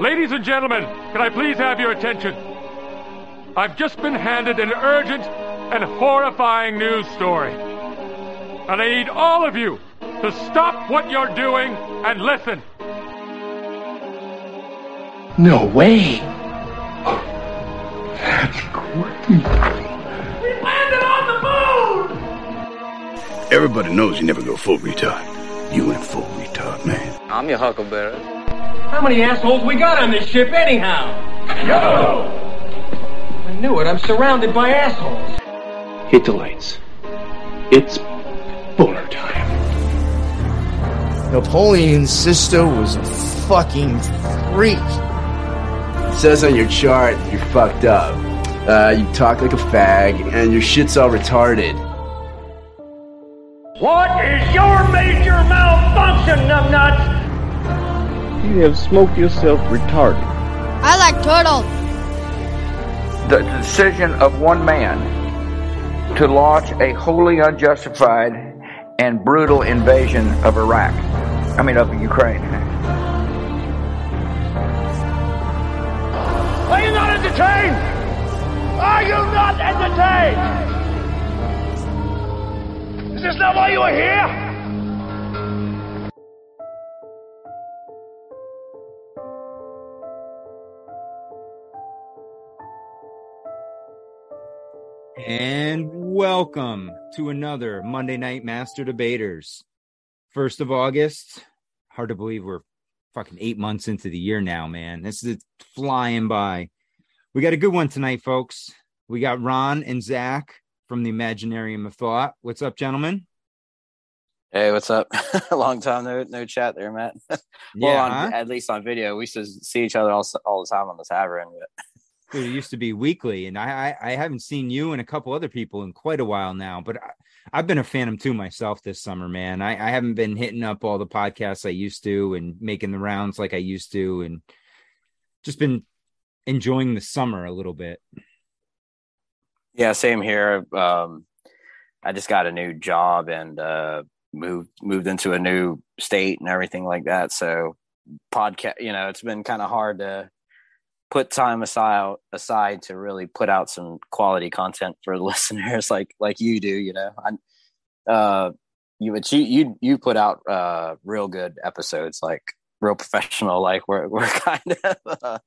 Ladies and gentlemen, can I please have your attention? I've just been handed an urgent and horrifying news story. And I need all of you to stop what you're doing and listen. No way. That's crazy. We landed on the moon! Everybody knows you never go full retard. You went full retard, man. I'm your huckleberry. How many assholes we got on this ship anyhow? Yo! I knew it. I'm surrounded by assholes. Hit the lights. It's boner time. Napoleon's sister was a fucking freak. It says on your chart you're fucked up. Uh, you talk like a fag, and your shit's all retarded. What is your major malfunction, numbnuts? You have smoked yourself retarded. I like turtles. The decision of one man to launch a wholly unjustified and brutal invasion of Iraq. I mean, of Ukraine. Are you not entertained? Are you not entertained? Is this not why you are here? And welcome to another Monday Night Master Debaters. First of August. Hard to believe we're fucking eight months into the year now, man. This is flying by. We got a good one tonight, folks. We got Ron and Zach from the Imaginarium of Thought. What's up, gentlemen? Hey, what's up? Long time no no chat there, Matt. well, Yeah, on, huh? at least on video, we used to see each other all, all the time on the tavern. But It used to be weekly, and I, I I haven't seen you and a couple other people in quite a while now. But I, I've been a Phantom too myself this summer, man. I, I haven't been hitting up all the podcasts I used to and making the rounds like I used to, and just been enjoying the summer a little bit. yeah, same here. Um, I just got a new job and uh, moved moved into a new state and everything like that. So podcast, you know, it's been kind of hard to put time aside aside to really put out some quality content for the listeners like like you do you know I, uh you you you you put out uh real good episodes like real professional like we're we're kind of uh,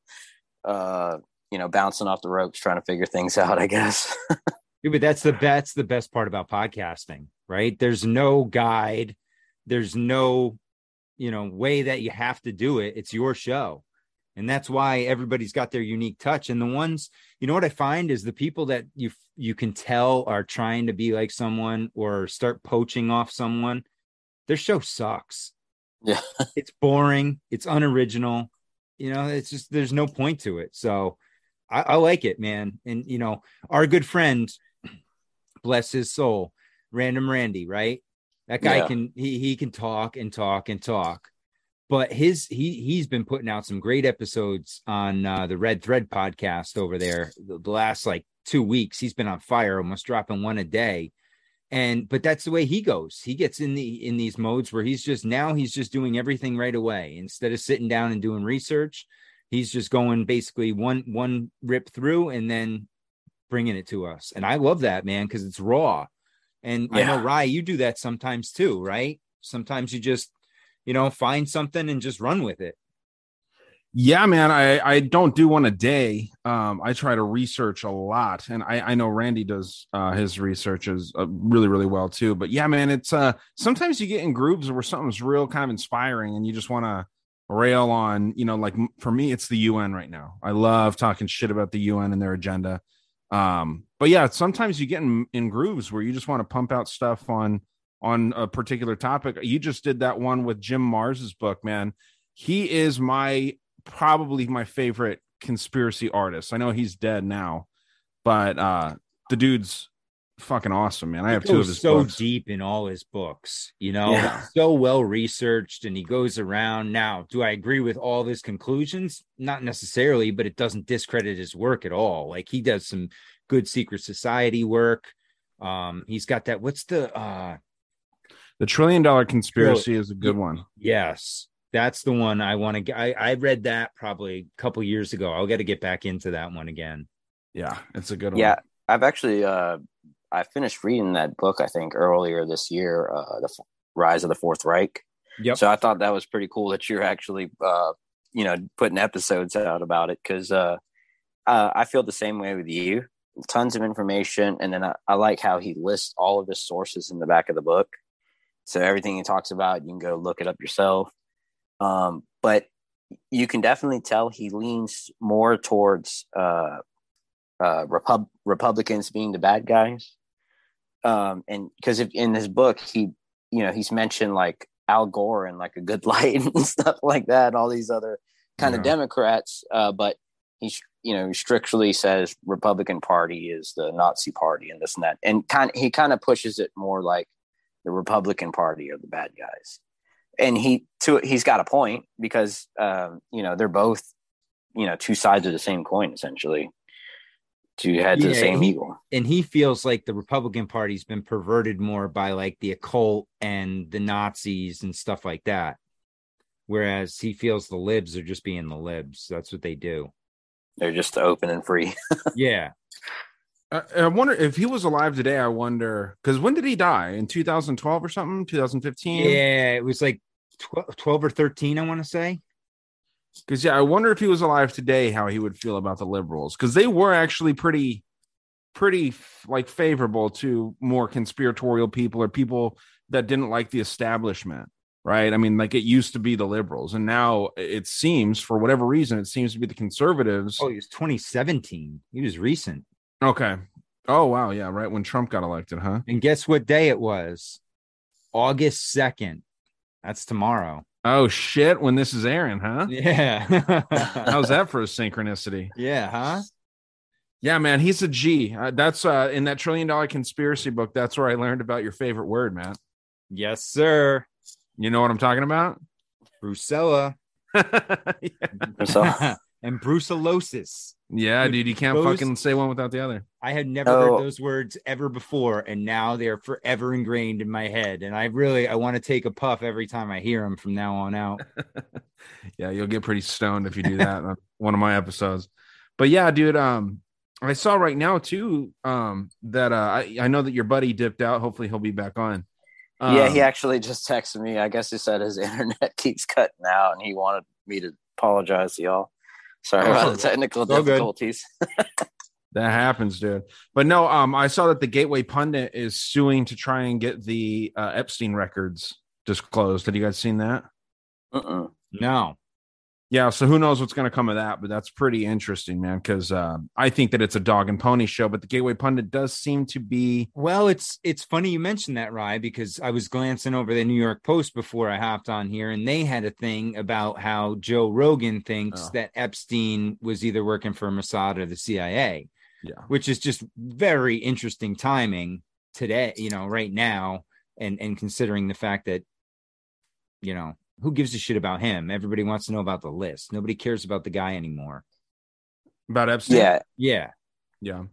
uh you know bouncing off the ropes trying to figure things out i guess Yeah, but that's the that's the best part about podcasting, right? There's no guide, there's no you know way that you have to do it. It's your show. And that's why everybody's got their unique touch. And the ones, you know what I find is the people that you you can tell are trying to be like someone or start poaching off someone, their show sucks. yeah It's boring, it's unoriginal. You know, it's just there's no point to it. So I, I like it, man. And you know, our good friend, bless his soul, Random Randy, right? That guy Yeah. can he he can talk and talk and talk. But his he he's been putting out some great episodes on uh, the Red Thread podcast over there. The, the last like two weeks, he's been on fire, almost dropping one a day. And but that's the way he goes. He gets in the in these modes where he's just now he's just doing everything right away instead of sitting down and doing research. He's just going basically one one rip through and then bringing it to us. And I love that man because it's raw. And I know Rye, you do that sometimes too, right? Sometimes you just you know find something and just run with it. Yeah, man. I, I don't do one a day. Um, I try to research a lot, and I, I know Randy does uh, his researches uh, really really well too. But yeah, man, it's uh sometimes you get in grooves where something's real kind of inspiring, and you just want to rail on. You know, like for me, it's the UN right now. I love talking shit about the UN and their agenda. Um, but yeah, sometimes you get in, in grooves where you just want to pump out stuff on on a particular topic. You just did that one with Jim Marrs's book, man. He is my probably my favorite conspiracy artist. I know he's dead now, but uh the dude's fucking awesome, man. I have two of his so books. deep in all his books, you know, Yeah. so well researched, and he goes around. Now, do I agree with all his conclusions? Not necessarily, but it doesn't discredit his work at all. Like he does some good secret society work. Um, he's got that. What's the uh The trillion dollar conspiracy is a good one. Yes. That's the one I want to get. I, I read that probably a couple years ago. I'll got to get back into that one again. Yeah, it's a good one. Yeah, I've actually uh, I finished reading that book. I think earlier this year, uh, the F- Rise of the Fourth Reich. Yep. So I thought that was pretty cool that you're actually, uh, you know, putting episodes out about it because uh, uh, I feel the same way with you. Tons of information, and then I, I like how he lists all of his sources in the back of the book. So everything he talks about, you can go look it up yourself. Um, but you can definitely tell he leans more towards uh, uh, Repub- Republicans being the bad guys. Um, and because in his book, he, you know, he's mentioned like Al Gore and like a good light and stuff like that, and all these other kind Yeah. of Democrats. Uh, but he, you know, strictly says Republican Party is the Nazi Party and this and that, and kind he kind of pushes it more like the Republican Party are the bad guys. And he to he's got a point because um, you know they're both you know two sides of the same coin essentially, two heads of the same he- eagle. And he feels like the Republican Party's been perverted more by like the occult and the Nazis and stuff like that. Whereas he feels the libs are just being the libs. That's what they do. They're just open and free. Yeah. I, I wonder if he was alive today. I wonder because when did he die? In 2012 or something? 2015? Yeah. It was like 12, 12 or 13, I want to say. Because yeah, I wonder if he was alive today, how he would feel about the liberals because they were actually pretty, pretty like favorable to more conspiratorial people or people that didn't like the establishment, right? I mean, like it used to be the liberals, and now it seems for whatever reason it seems to be the conservatives. Oh, he was 2017. He was recent. Okay. Oh wow, yeah, right when Trump got elected, huh? And guess what day it was? August 2nd. That's tomorrow. Oh shit, when this is airing, huh? Yeah. How's that for a synchronicity? Yeah, huh? Yeah, man, he's a G. Uh, that's uh in that trillion dollar conspiracy book. That's where I learned about your favorite word, Matt. Yes, sir. You know what I'm talking about? Brucella So and brucellosis. Yeah, dude, you can't Those- fucking say one without the other. I had never Oh. heard those words ever before, and now they're forever ingrained in my head. And I really, I want to take a puff every time I hear them from now on out. Yeah, you'll get pretty stoned if you do that on one of my episodes. But yeah, dude, um, I saw right now too, um, that uh I, I know that your buddy dipped out. Hopefully he'll be back on. yeah, he Um, actually just texted me. I guess he said his internet keeps cutting out, and he wanted me to apologize to y'all. Sorry Oh, about the technical all good. difficulties. That happens, dude. But no, um, I saw that the Gateway Pundit is suing to try and get the uh, Epstein records disclosed. Have you guys seen that? Mm-mm. No, Yeah. So who knows what's going to come of that? But that's pretty interesting, man. Because uh, I think that it's a dog and pony show, but the Gateway Pundit does seem to be. Well, it's it's funny you mentioned that, Rye, because I was glancing over the New York Post before I hopped on here, and they had a thing about how Joe Rogan thinks Oh. that Epstein was either working for Mossad or the CIA, Yeah. which is just very interesting timing today, you know, right now, and and considering the fact that, you know, who gives a shit about him? Everybody wants to know about the list. Nobody cares about the guy anymore. About Epstein? Yeah, Yeah, Yeah.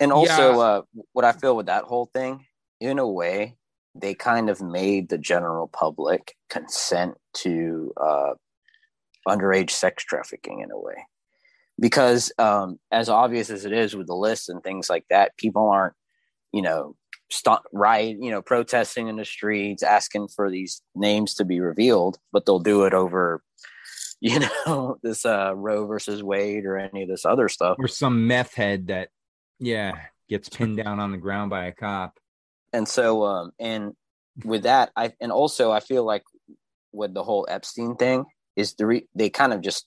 and also Yeah. uh, what I feel with that whole thing, in a way, they kind of made the general public consent to uh, underage sex trafficking in a way, because um, as obvious as it is with the list and things like that, people aren't, you know, stop riot, you know, protesting in the streets, asking for these names to be revealed, but they'll do it over, you know, this uh, Roe versus Wade or any of this other stuff. or some meth head that, yeah, gets pinned down on the ground by a cop. and so um and with that i and also i feel like with the whole epstein thing is the re- they kind of just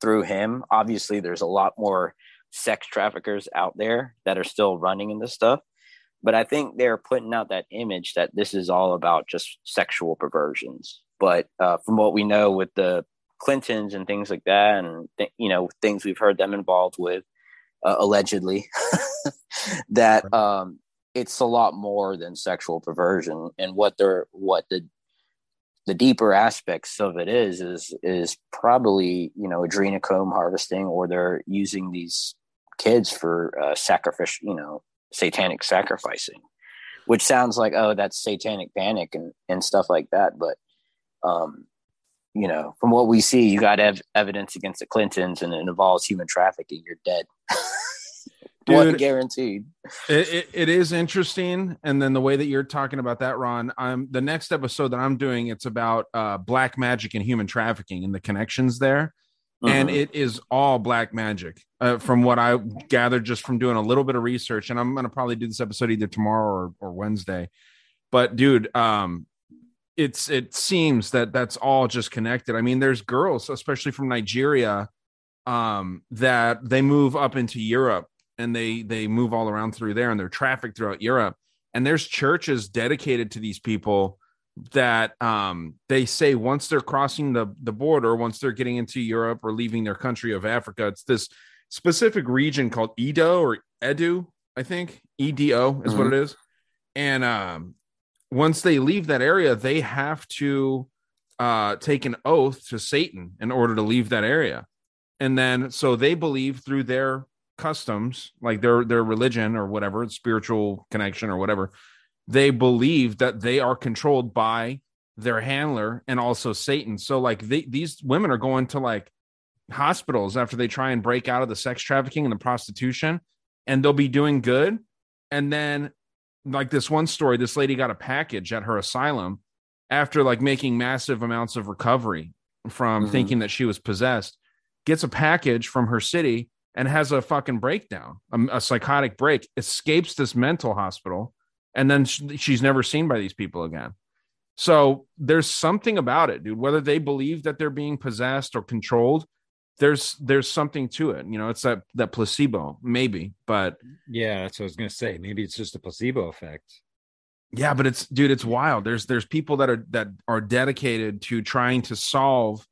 threw him obviously there's a lot more sex traffickers out there that are still running in this stuff but i think they're putting out that image that this is all about just sexual perversions. But uh, from what we know with the clintons and things like that and th- you know things we've heard them involved with uh, allegedly that um it's a lot more than sexual perversion. And what they're what the the deeper aspects of it is is is probably you know adrenochrome harvesting or they're using these kids for uh, sacrifice you know satanic sacrificing which sounds like oh that's satanic panic and and stuff like that but um you know, from what we see, you got ev- evidence against the Clintons, and it involves human trafficking. You're dead. Dude, guaranteed. It, it, it is interesting, and then the way that you're talking about that, Ron. I'm the next episode that I'm doing. It's about uh, black magic and human trafficking and the connections there, and Mhm. it is all black magic. Uh, from what I gathered just from doing a little bit of research, and I'm gonna probably do this episode either tomorrow or, or Wednesday. But dude, um, it's it seems that that's all just connected. I mean, there's girls, especially from Nigeria, um, that they move up into Europe and they they move all around through there and they're trafficked throughout Europe. And there's churches dedicated to these people that um they say once they're crossing the the border, once they're getting into Europe or leaving their country of Africa, it's this specific region called Edo or Edu, I think. EDO is what it is. And um once they leave that area, they have to uh take an oath to Satan in order to leave that area. And then so they believe through their customs, like their their religion or whatever, spiritual connection or whatever, they believe that they are controlled by their handler and also Satan. So like they, these women are going to like hospitals after they try and break out of the sex trafficking and the prostitution and they'll be doing good and then like this one story this lady got a package at her asylum after like making massive amounts of recovery from Mhm. thinking that she was possessed gets a package from her city and has a fucking breakdown a, a psychotic break escapes this mental hospital and then she's never seen by these people again so there's something about it dude whether they believe that they're being possessed or controlled there's there's something to it you know it's that that placebo maybe but Yeah, that's what I was gonna say. Maybe it's just a placebo effect. yeah but it's dude it's wild there's there's people that are that are dedicated to trying to solve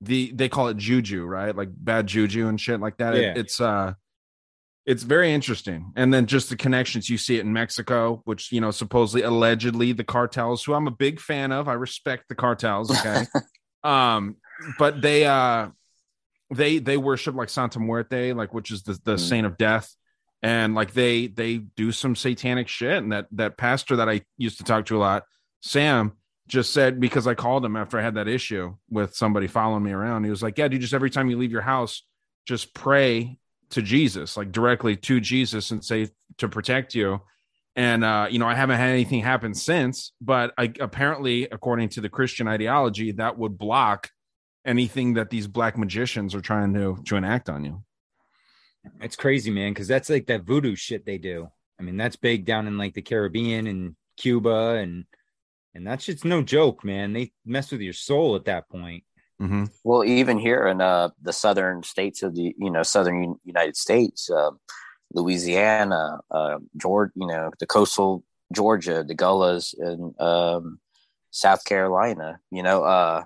the they call it juju right like bad juju and shit like that It- Yeah. it's uh it's very interesting. And then just the connections you see it in mexico which you know supposedly allegedly the cartels who i'm a big fan of i respect the cartels okay? Um but they uh they they worship like santa muerte like which is the, the Mm. saint of death. And like they they do some satanic shit. And that that pastor that i used to talk to a lot sam just said because i called him after i had that issue with somebody following me around he was like yeah dude just every time you leave your house just pray to jesus like directly to jesus and say to protect you and uh you know i haven't had anything happen since but i apparently according to the christian ideology that would block anything that these black magicians are trying to to enact on you It's crazy, man, because that's like that voodoo shit they do. I mean, that's big down in like the Caribbean and Cuba, and and that shit's no joke, man. They mess with your soul at that point. Mm-hmm. Well, even here in uh, the southern states of the you know southern United States, um, Louisiana, uh, Georgia, you know the coastal Georgia, the Gullahs, and um, South Carolina. You know, uh,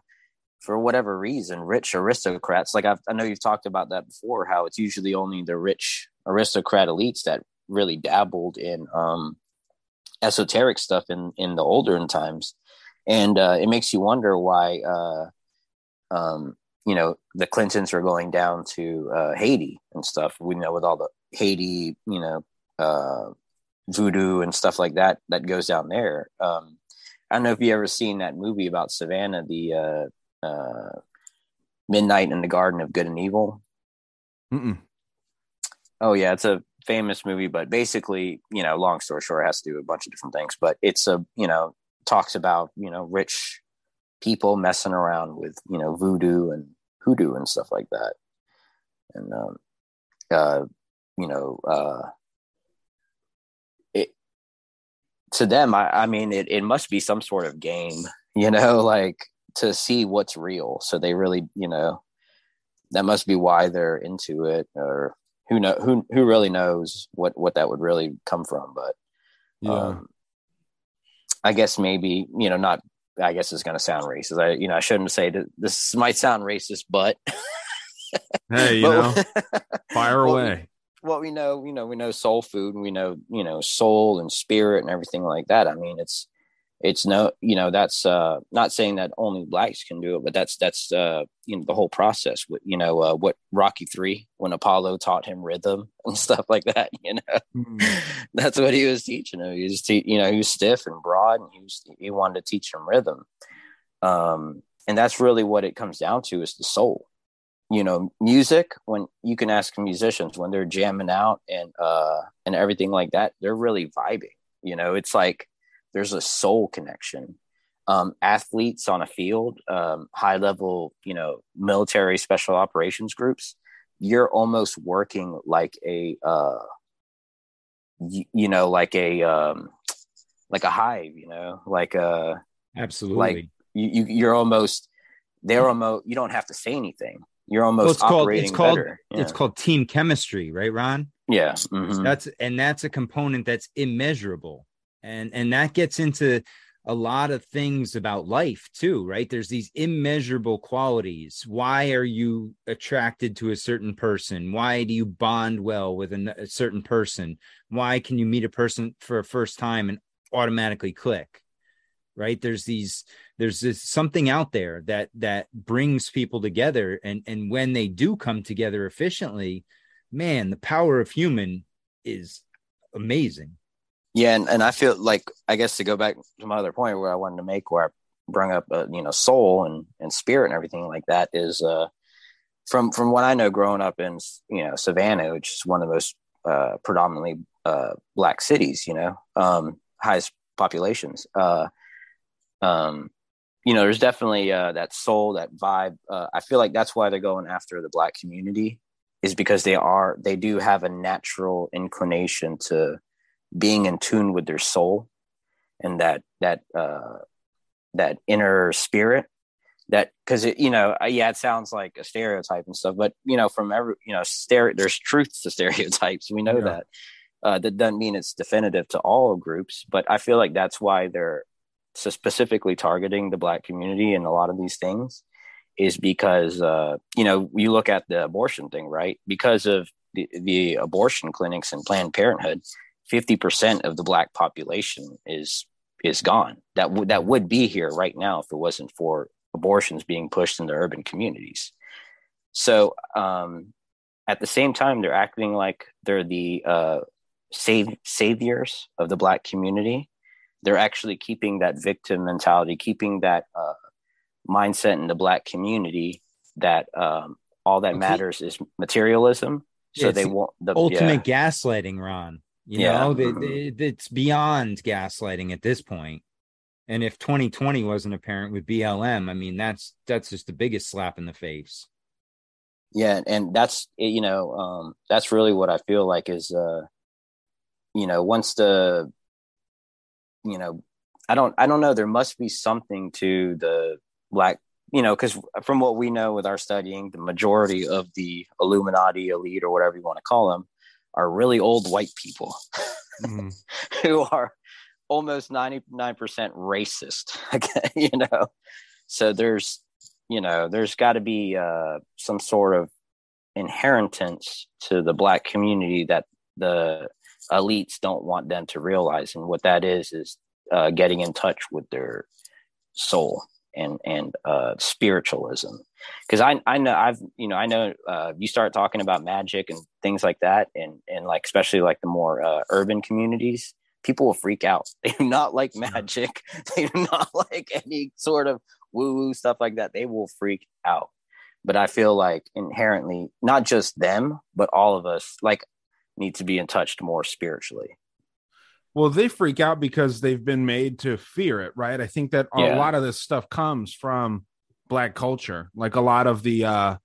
for whatever reason, rich aristocrats like I've, I know you've talked about that before. How it's usually only the rich aristocrat elites that really dabbled in um, esoteric stuff in in the older times, and uh, it makes you wonder why. Um, you know, the Clintons are going down to uh, Haiti and stuff. We know with all the Haiti, you know, uh, voodoo and stuff like that that goes down there. Um, I don't know if you ever seen that movie about Savannah, the uh, uh, Midnight in the Garden of Good and Evil. Mm-mm. Oh yeah, it's a famous movie, but basically, you know, long story short, it has to do with a bunch of different things. But it's a, you know, talks about you know rich people messing around with you know voodoo and hoodoo and stuff like that, and um, uh, you know, uh, it to them, I, I mean, it it must be some sort of game, you know, like to see what's real. So they really, you know, that must be why they're into it, or who know who who really knows what what that would really come from. But yeah. um, i guess maybe you know not i guess it's going to sound racist. I you know i shouldn't say that this might sound racist but hey you but- know fire Well, away. well we know you know we know soul food and we know you know soul and spirit and everything like that. I mean it's it's no you know that's uh not saying that only blacks can do it but that's that's uh you know the whole process with you know uh what rocky 3 when apollo taught him rhythm and stuff like that you know? Mm. that's what he was teaching him. He was te- you know he was stiff and broad and he was he wanted to teach him rhythm. Um and that's really what it comes down to is the soul. You know music when you can ask musicians when they're jamming out and uh and everything like that they're really vibing. You know it's like there's a soul connection um athletes on a field um high level you know military special operations groups you're almost working like a uh you, you know like a um like a hive you know like a absolutely like you, you you're almost they're almost you don't have to say anything you're almost well, it's called it's called better. Yeah. it's called team chemistry right ron yeah mhm. that's and that's a component that's immeasurable and and that gets into a lot of things about life too right? There's these immeasurable qualities. Why are you attracted to a certain person? Why do you bond well with a, a certain person? Why can you meet a person for a first time and automatically click right? There's these there's this something out there that that brings people together. And and when they do come together efficiently man the power of human is amazing yeah and, and i feel like i guess to go back to my other point where i wanted to make where i brought up uh, you know soul and and spirit and everything like that is uh from from what i know growing up in you know savannah which is one of the most uh predominantly uh black cities you know um highest populations uh um you know there's definitely uh that soul that vibe uh i feel like that's why they're going after the black community is because they are they do have a natural inclination to being in tune with their soul and that that uh that inner spirit that because it you know uh, yeah it sounds like a stereotype and stuff but you know from every you know stere- there's truth to stereotypes. We know Yeah. that. Uh that doesn't mean it's definitive to all groups but i feel like that's why they're so specifically targeting the black community and a lot of these things is because uh you know you look at the abortion thing right? Because of the, the abortion clinics and planned parenthood 50% of the black population is is gone. That would that would be here right now if it wasn't for abortions being pushed into urban communities. So um at the same time they're acting like they're the uh save saviors of the black community. They're actually keeping that victim mentality keeping that uh mindset in the black community that um all that Okay. matters is materialism. So It's they want the ultimate yeah. gaslighting ron you Yeah. know it's beyond gaslighting at this point. And if 2020 wasn't apparent with blm i mean that's that's just the biggest slap in the face. Yeah and that's you know um that's really what i feel like is uh you know once the you know i don't i don't know. There must be something to the black you know because from what we know with our studying the majority of the illuminati elite or whatever you want to call them are really old white people Mhm. who are almost 99% racist okay you know? So there's you know there's got to be uh some sort of inheritance to the black community that the elites don't want them to realize. And what that is is uh getting in touch with their soul and and uh spiritualism. Because i i know i've you know i know uh you start talking about magic and things like that and and like especially like the more uh, urban communities people will freak out. They do not like magic. They do not like any sort of woo woo stuff like that. They will freak out. But i feel like inherently not just them but all of us like need to be in touch more spiritually Well, they freak out because they've been made to fear it, right? I think that a Yeah. lot of this stuff comes from black culture. Like a lot of the uh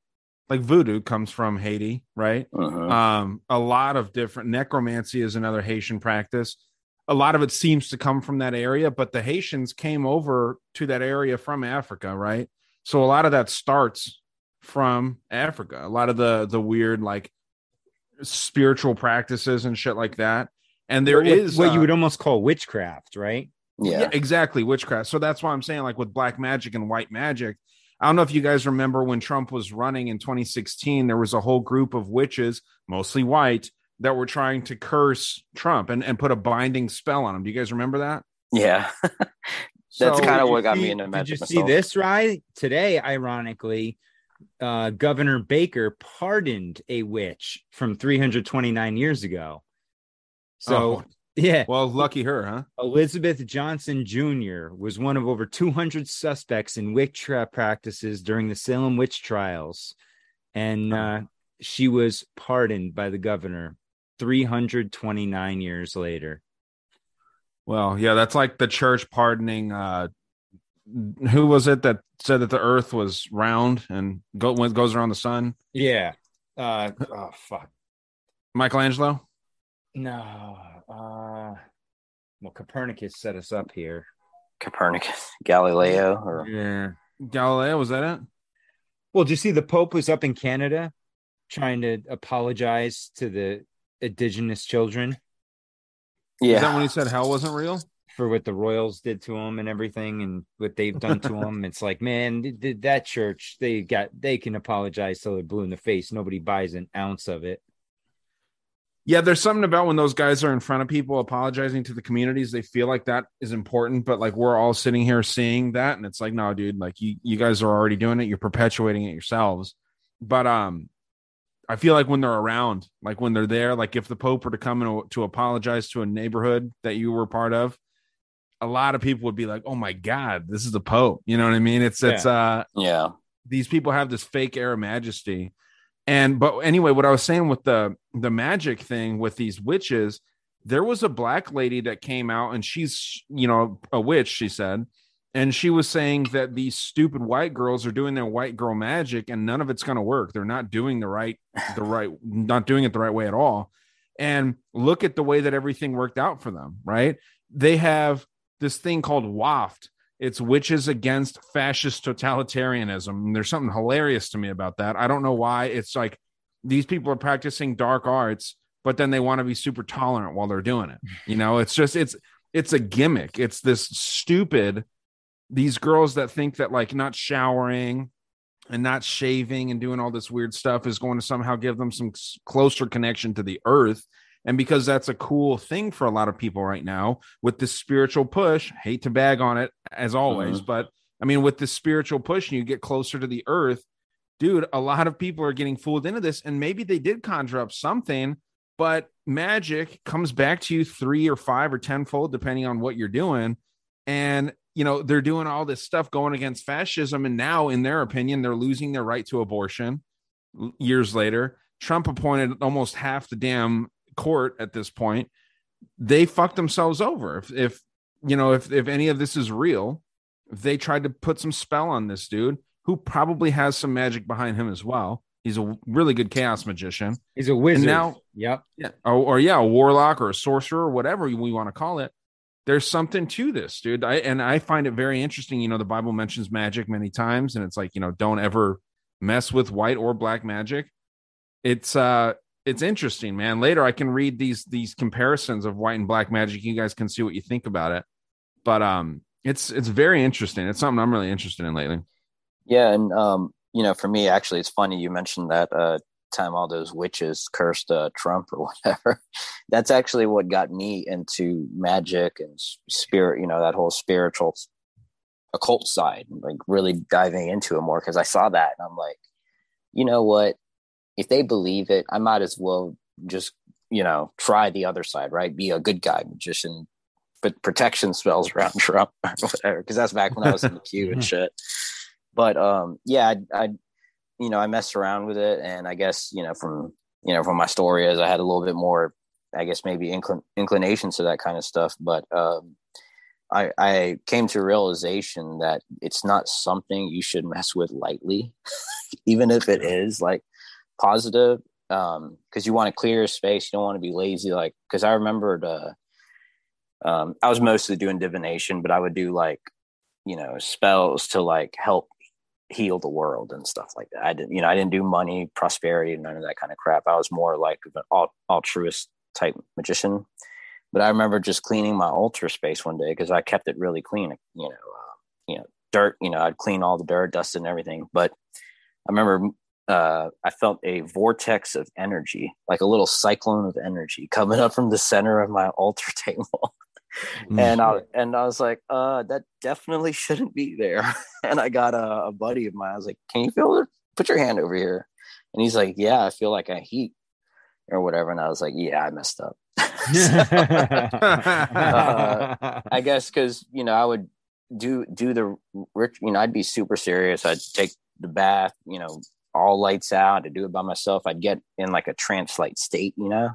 like voodoo comes from Haiti, right? Mhm. Um a lot of different necromancy is another Haitian practice. A lot of it seems to come from that area, but the Haitians came over to that area from Africa, right? So a lot of that starts from Africa. A lot of the the weird like spiritual practices and shit like that. And there what, is what uh, you would almost call witchcraft right yeah, exactly witchcraft. So that's why I'm saying, like with black magic and white magic. I don't know if you guys remember when Trump was running in 2016, there was a whole group of witches, mostly white, that were trying to curse Trump and, and put a binding spell on him. Do you guys remember that? yeah That's So- kinda what got me see- into Did magic you see this, right? Today, ironically, uh, Governor Baker pardoned a witch from 329 years ago. So, Oh. Yeah. Well, lucky her, huh? Elizabeth Johnson Jr. was one of over 200 suspects in witch trap practices during the Salem witch trials. And uh, she was pardoned by the governor 329 years later. Well, yeah, that's like the church pardoning. Uh, who was it that said that the Earth was round and go, goes around the sun? Yeah. Uh, oh, fuck. Michelangelo. No. Uh, well, Copernicus set us up here. Copernicus, Galileo, or Yeah, Galileo was that it? Well, did you see the Pope was up in Canada trying to apologize to the indigenous children yeah, Is that when he said hell wasn't real? for what the royals did to him and everything and what they've done to him? It's like, man, th- th- that church, they got, they can apologize till they're blue in the face. Nobody buys an ounce of it. Yeah, there's something about when those guys are in front of people apologizing to the communities, they feel like that is important, but like we're all sitting here seeing that and it's like, no, dude, like you you guys are already doing it, you're perpetuating it yourselves. But um I feel like when they're around, like when they're there, like if the Pope were to come in to apologize to a neighborhood that you were part of, a lot of people would be like, "Oh my God, this is the Pope." You know what I mean? It's it's uh yeah, these people have this fake air of majesty and but anyway what i was saying with the the magic thing with these witches there was a black lady that came out and she's you know a witch she said and she was saying that these stupid white girls are doing their white girl magic and none of it's going to work they're not doing the right the right not doing it the right way at all and look at the way that everything worked out for them right they have this thing called waft it's witches against fascist totalitarianism. And there's something hilarious to me about that. I don't know why. It's like these people are practicing dark arts, but then they want to be super tolerant while they're doing it. You know, it's just it's it's a gimmick. It's this stupid these girls that think that like not showering and not shaving and doing all this weird stuff is going to somehow give them some closer connection to the earth and because that's a cool thing for a lot of people right now with this spiritual push, hate to bag on it as always, uh-huh. but I mean, with this spiritual push and you get closer to the earth, dude, a lot of people are getting fooled into this. And maybe they did conjure up something, but magic comes back to you three or five or tenfold, depending on what you're doing. And you know, they're doing all this stuff going against fascism. And now, in their opinion, they're losing their right to abortion years later. Trump appointed almost half the damn court at this point. They fucked themselves over. If, if you know, if if any of this is real, if they tried to put some spell on this dude who probably has some magic behind him as well. He's a really good chaos magician. He's a wizard. And now, yep. yeah, or, or yeah, a warlock or a sorcerer or whatever we want to call it. There's something to this, dude. I and I find it very interesting. You know, the Bible mentions magic many times, and it's like, you know, don't ever mess with white or black magic. It's uh it's interesting, man. Later I can read these these comparisons of white and black magic. You guys can see what you think about it. But um it's it's very interesting. It's something I'm really interested in lately. Yeah, and um, you know, for me, actually, it's funny you mentioned that uh time all those witches cursed uh, Trump or whatever. That's actually what got me into magic and spirit. You know, that whole spiritual occult side, like really diving into it more because I saw that and I'm like, you know what? If they believe it, I might as well just you know try the other side, right? Be a good guy magician, but protection spells around Trump or whatever. Because that's back when I was in the queue and shit. But um, yeah, I, I you know I messed around with it, and I guess you know from you know from my story as I had a little bit more, I guess maybe inclin- inclinations to that kind of stuff, but um, I, I came to a realization that it's not something you should mess with lightly, even if it is like positive, um, because you want to clear your space. You don't want to be lazy. Like, because I remembered, uh, um, I was mostly doing divination, but I would do like, you know, spells to like help heal the world and stuff like that. I didn't, you know, I didn't do money, prosperity, none of that kind of crap. I was more like an altruist type magician. But I remember just cleaning my altar space one day because I kept it really clean. You know, uh, you know, dirt. You know, I'd clean all the dirt, dust, and everything. But I remember uh, I felt a vortex of energy, like a little cyclone of energy, coming up from the center of my altar table. And I and I was like, uh, that definitely shouldn't be there. and I got a, a buddy of mine. I was like, can you feel it? Put your hand over here. And he's like, yeah, I feel like I heat or whatever. And I was like, yeah, I messed up. uh, I guess because you know I would do do the rich. You know, I'd be super serious. I'd take the bath. You know, all lights out. I'd do it by myself. I'd get in like a trance like state. You know,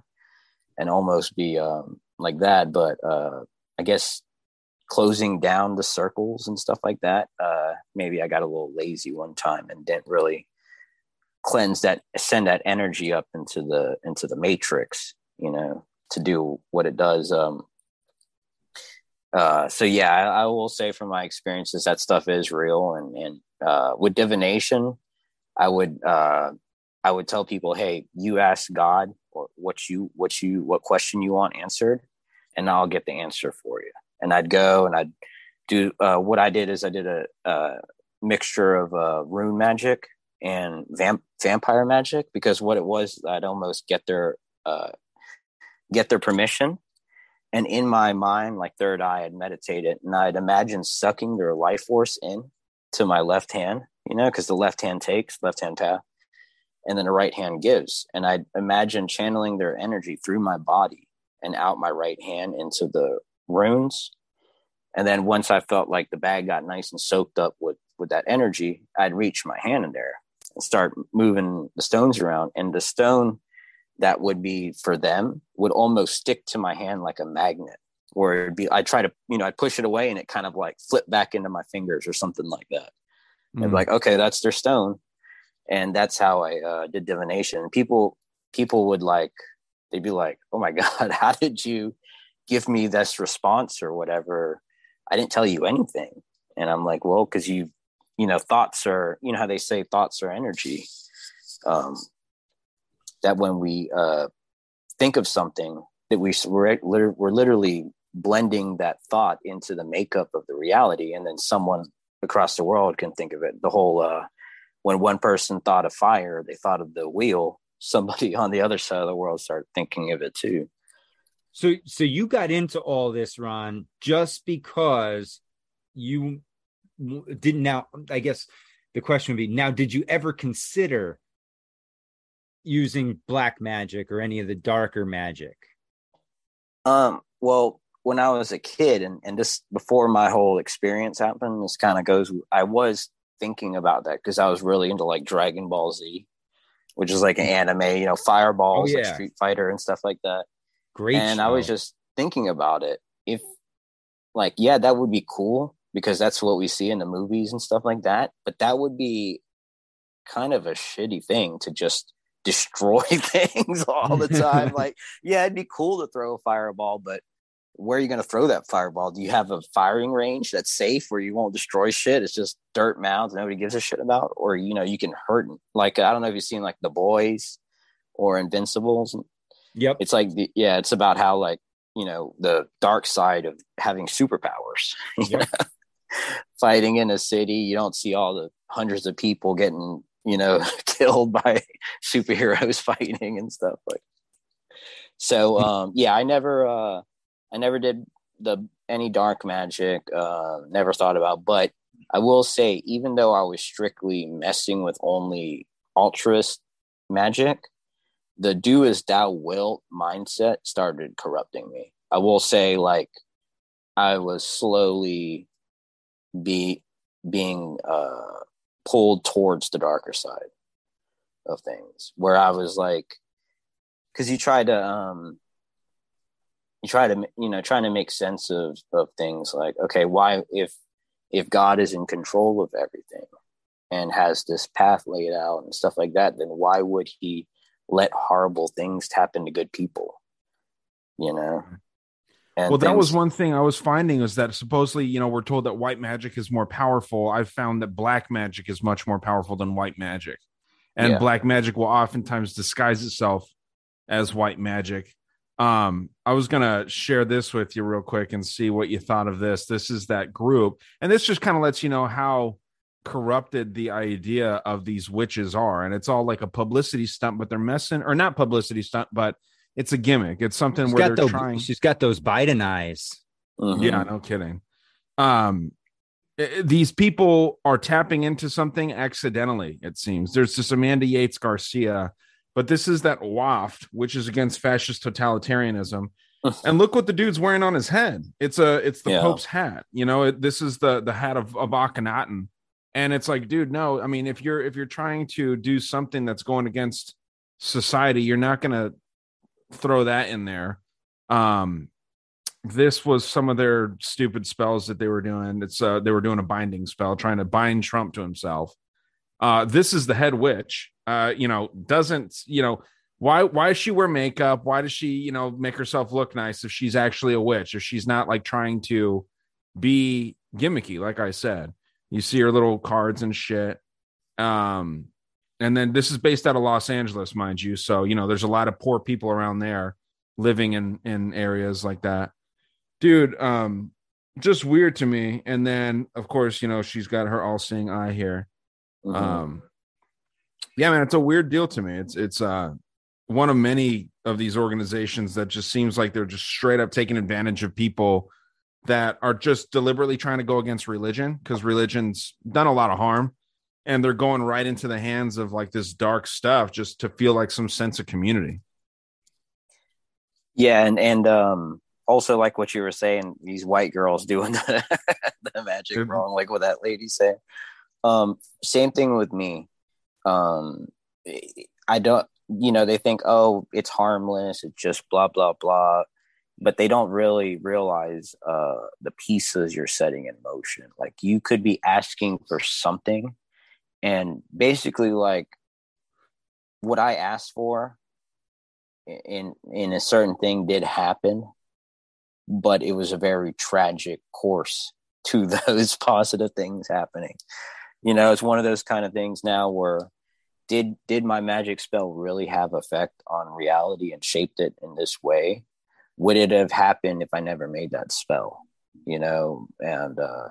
and almost be um, like that. But uh, I guess closing down the circles and stuff like that. Uh, maybe I got a little lazy one time and didn't really cleanse that, send that energy up into the into the matrix. You know, to do what it does. Um, uh, so yeah, I, I, will say from my experiences that stuff is real. And, and uh, with divination, I would uh, I would tell people, hey, you ask God or what you what you what question you want answered, and I'll get the answer for you. And I'd go and I'd do uh, what I did is I did a, a mixture of uh, rune magic and vamp- vampire magic because what it was, I'd almost get their uh, get their permission. And in my mind, like third eye, I'd meditate it and I'd imagine sucking their life force in to my left hand, you know, because the left hand takes, left hand path, and then the right hand gives. And I'd imagine channeling their energy through my body and out my right hand into the runes. And then once I felt like the bag got nice and soaked up with, with that energy, I'd reach my hand in there and start moving the stones around. And the stone that would be for them would almost stick to my hand like a magnet or it'd be i try to you know i'd push it away and it kind of like flip back into my fingers or something like that mm. and like okay that's their stone and that's how i uh, did divination people people would like they'd be like oh my god how did you give me this response or whatever? I didn't tell you anything. And i'm like well because you you know thoughts are you know how they say thoughts are energy. Um that when we uh, think of something that we we're, we're literally blending that thought into the makeup of the reality and then someone across the world can think of it. The whole uh, when one person thought of fire they thought of the wheel somebody on the other side of the world start thinking of it too so so you got into all this ron just because you didn't now i guess the question would be now did you ever consider using black magic or any of the darker magic? Um, well, when I was a kid and, and this before my whole experience happened, this kind of goes, I was thinking about that because I was really into like Dragon Ball Z, which is like an anime, you know, fireballs, oh, yeah. like Street Fighter and stuff like that. Great. And show. I was just thinking about it. If like, yeah, that would be cool because that's what we see in the movies and stuff like that. But that would be kind of a shitty thing to just destroy things all the time. like, yeah, it'd be cool to throw a fireball, but where are you going to throw that fireball? Do you have a firing range that's safe where you won't destroy shit? It's just dirt mounds nobody gives a shit about, or you know, you can hurt. Like I don't know if you've seen like The Boys or Invincibles. Yep, it's like the, yeah, it's about how like you know the dark side of having superpowers. Yep. Fighting in a city, you don't see all the hundreds of people getting you know, killed by superheroes fighting and stuff like. So um, yeah, I never uh, I never did the any dark magic. Uh, never thought about, but I will say, even though I was strictly messing with only altruist magic, the do as thou wilt mindset started corrupting me. I will say, like, I was slowly be being uh, pulled towards the darker side of things where I was like, because you try to, um, you try to, you know, trying to make sense of, of things like, okay, why, if, if God is in control of everything and has this path laid out and stuff like that, then why would he let horrible things happen to good people? You know? And well, things. that was one thing I was finding is that supposedly, you know, we're told that white magic is more powerful. I've found that black magic is much more powerful than white magic. And yeah. black magic will oftentimes disguise itself as white magic. Um, I was gonna share this with you real quick and see what you thought of this. This is that group, and this just kind of lets you know how corrupted the idea of these witches are. And it's all like a publicity stunt, but they're messing or not publicity stunt, but it's a gimmick. It's something she's where they're those, trying. She's got those Biden eyes. Mm-hmm. Yeah, no kidding. Um, these people are tapping into something accidentally. It seems there's this Amanda Yates Garcia, but this is that waft, which is against fascist totalitarianism. and look what the dude's wearing on his head. It's a it's the Yeah. Pope's hat. You know, it, this is the the hat of, of Akhenaten. And it's like, dude, no. I mean, if you're if you're trying to do something that's going against society, you're not gonna throw that in there. Um this was some of their stupid spells that they were doing. It's uh they were doing a binding spell, trying to bind Trump to himself. Uh this is the head witch. Uh, you know, doesn't, you know, why why does she wear makeup? Why does she, you know, make herself look nice if she's actually a witch? If she's not like trying to be gimmicky, like I said. You see her little cards and shit. Um, and then this is based out of Los Angeles, mind you. So, you know, there's a lot of poor people around there living in in areas like that. Dude, um, just weird to me. And then of course, you know, she's got her all seeing eye here. Mhm. Um yeah, man, it's a weird deal to me. It's it's uh one of many of these organizations that just seems like they're just straight up taking advantage of people that are just deliberately trying to go against religion because religion's done a lot of harm and they're going right into the hands of like this dark stuff just to feel like some sense of community. Yeah, and and um also like what you were saying, these white girls doing the, the magic Mhm. wrong, like what that lady said. Um, same thing with me. Um, I don't, you know, they think, oh, it's harmless, it's just blah blah blah, but they don't really realize uh the pieces you're setting in motion. Like you could be asking for something, and basically like what I asked for in in a certain thing did happen but it was a very tragic course to those positive things happening you know it's one of those kind of things now where did did my magic spell really have effect on reality and shaped it in this way would it have happened if i never made that spell you know and uh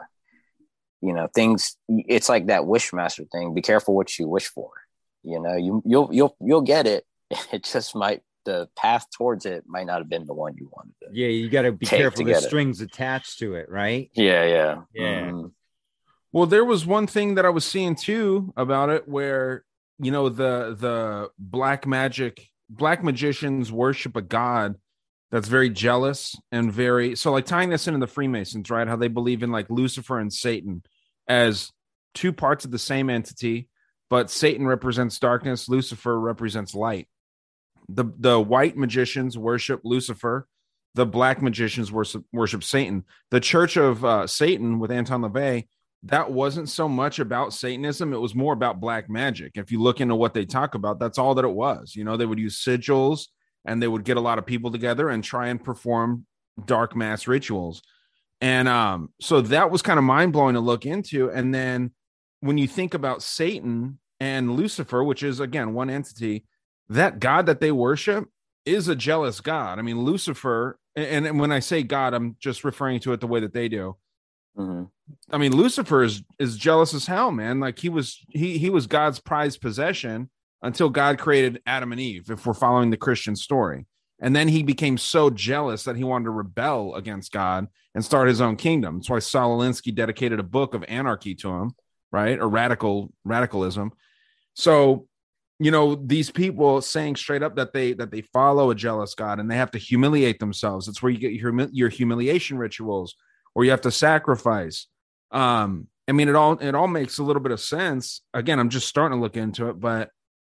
you know things it's like that wishmaster thing be careful what you wish for you know you you'll you'll you'll get it it just might the path towards it might not have been the one you wanted to. Yeah, you got to be careful to the get it. strings attached to it, right? Yeah, yeah, Yeah. Mhm. Well, there was one thing that I was seeing too about it where you know the the black magic black magicians worship a god that's very jealous and very so like tying this into the Freemasons, right? How they believe in like Lucifer and Satan as two parts of the same entity, but Satan represents darkness, Lucifer represents light. The the white magicians worship Lucifer, the black magicians worship worship Satan. The Church of uh, Satan with Anton LaVey that wasn't so much about Satanism. It was more about black magic. If you look into what they talk about, that's all that it was. You know, they would use sigils and they would get a lot of people together and try and perform dark mass rituals. And um, so that was kind of mind blowing to look into. And then when you think about Satan and Lucifer, which is again one entity, that God that they worship is a jealous God. I mean, Lucifer, and, and when I say God, I'm just referring to it the way that they do. Mhm. I mean, Lucifer is is jealous as hell, man. Like he was he he was God's prized possession until God created Adam and Eve. If we're following the Christian story, and then he became so jealous that he wanted to rebel against God and start his own kingdom. That's why Saul dedicated a book of anarchy to him, right? Or radical radicalism. So, you know, these people saying straight up that they that they follow a jealous God and they have to humiliate themselves. That's where you get your your humiliation rituals, or you have to sacrifice. Um, I mean, it all it all makes a little bit of sense. Again, I'm just starting to look into it, but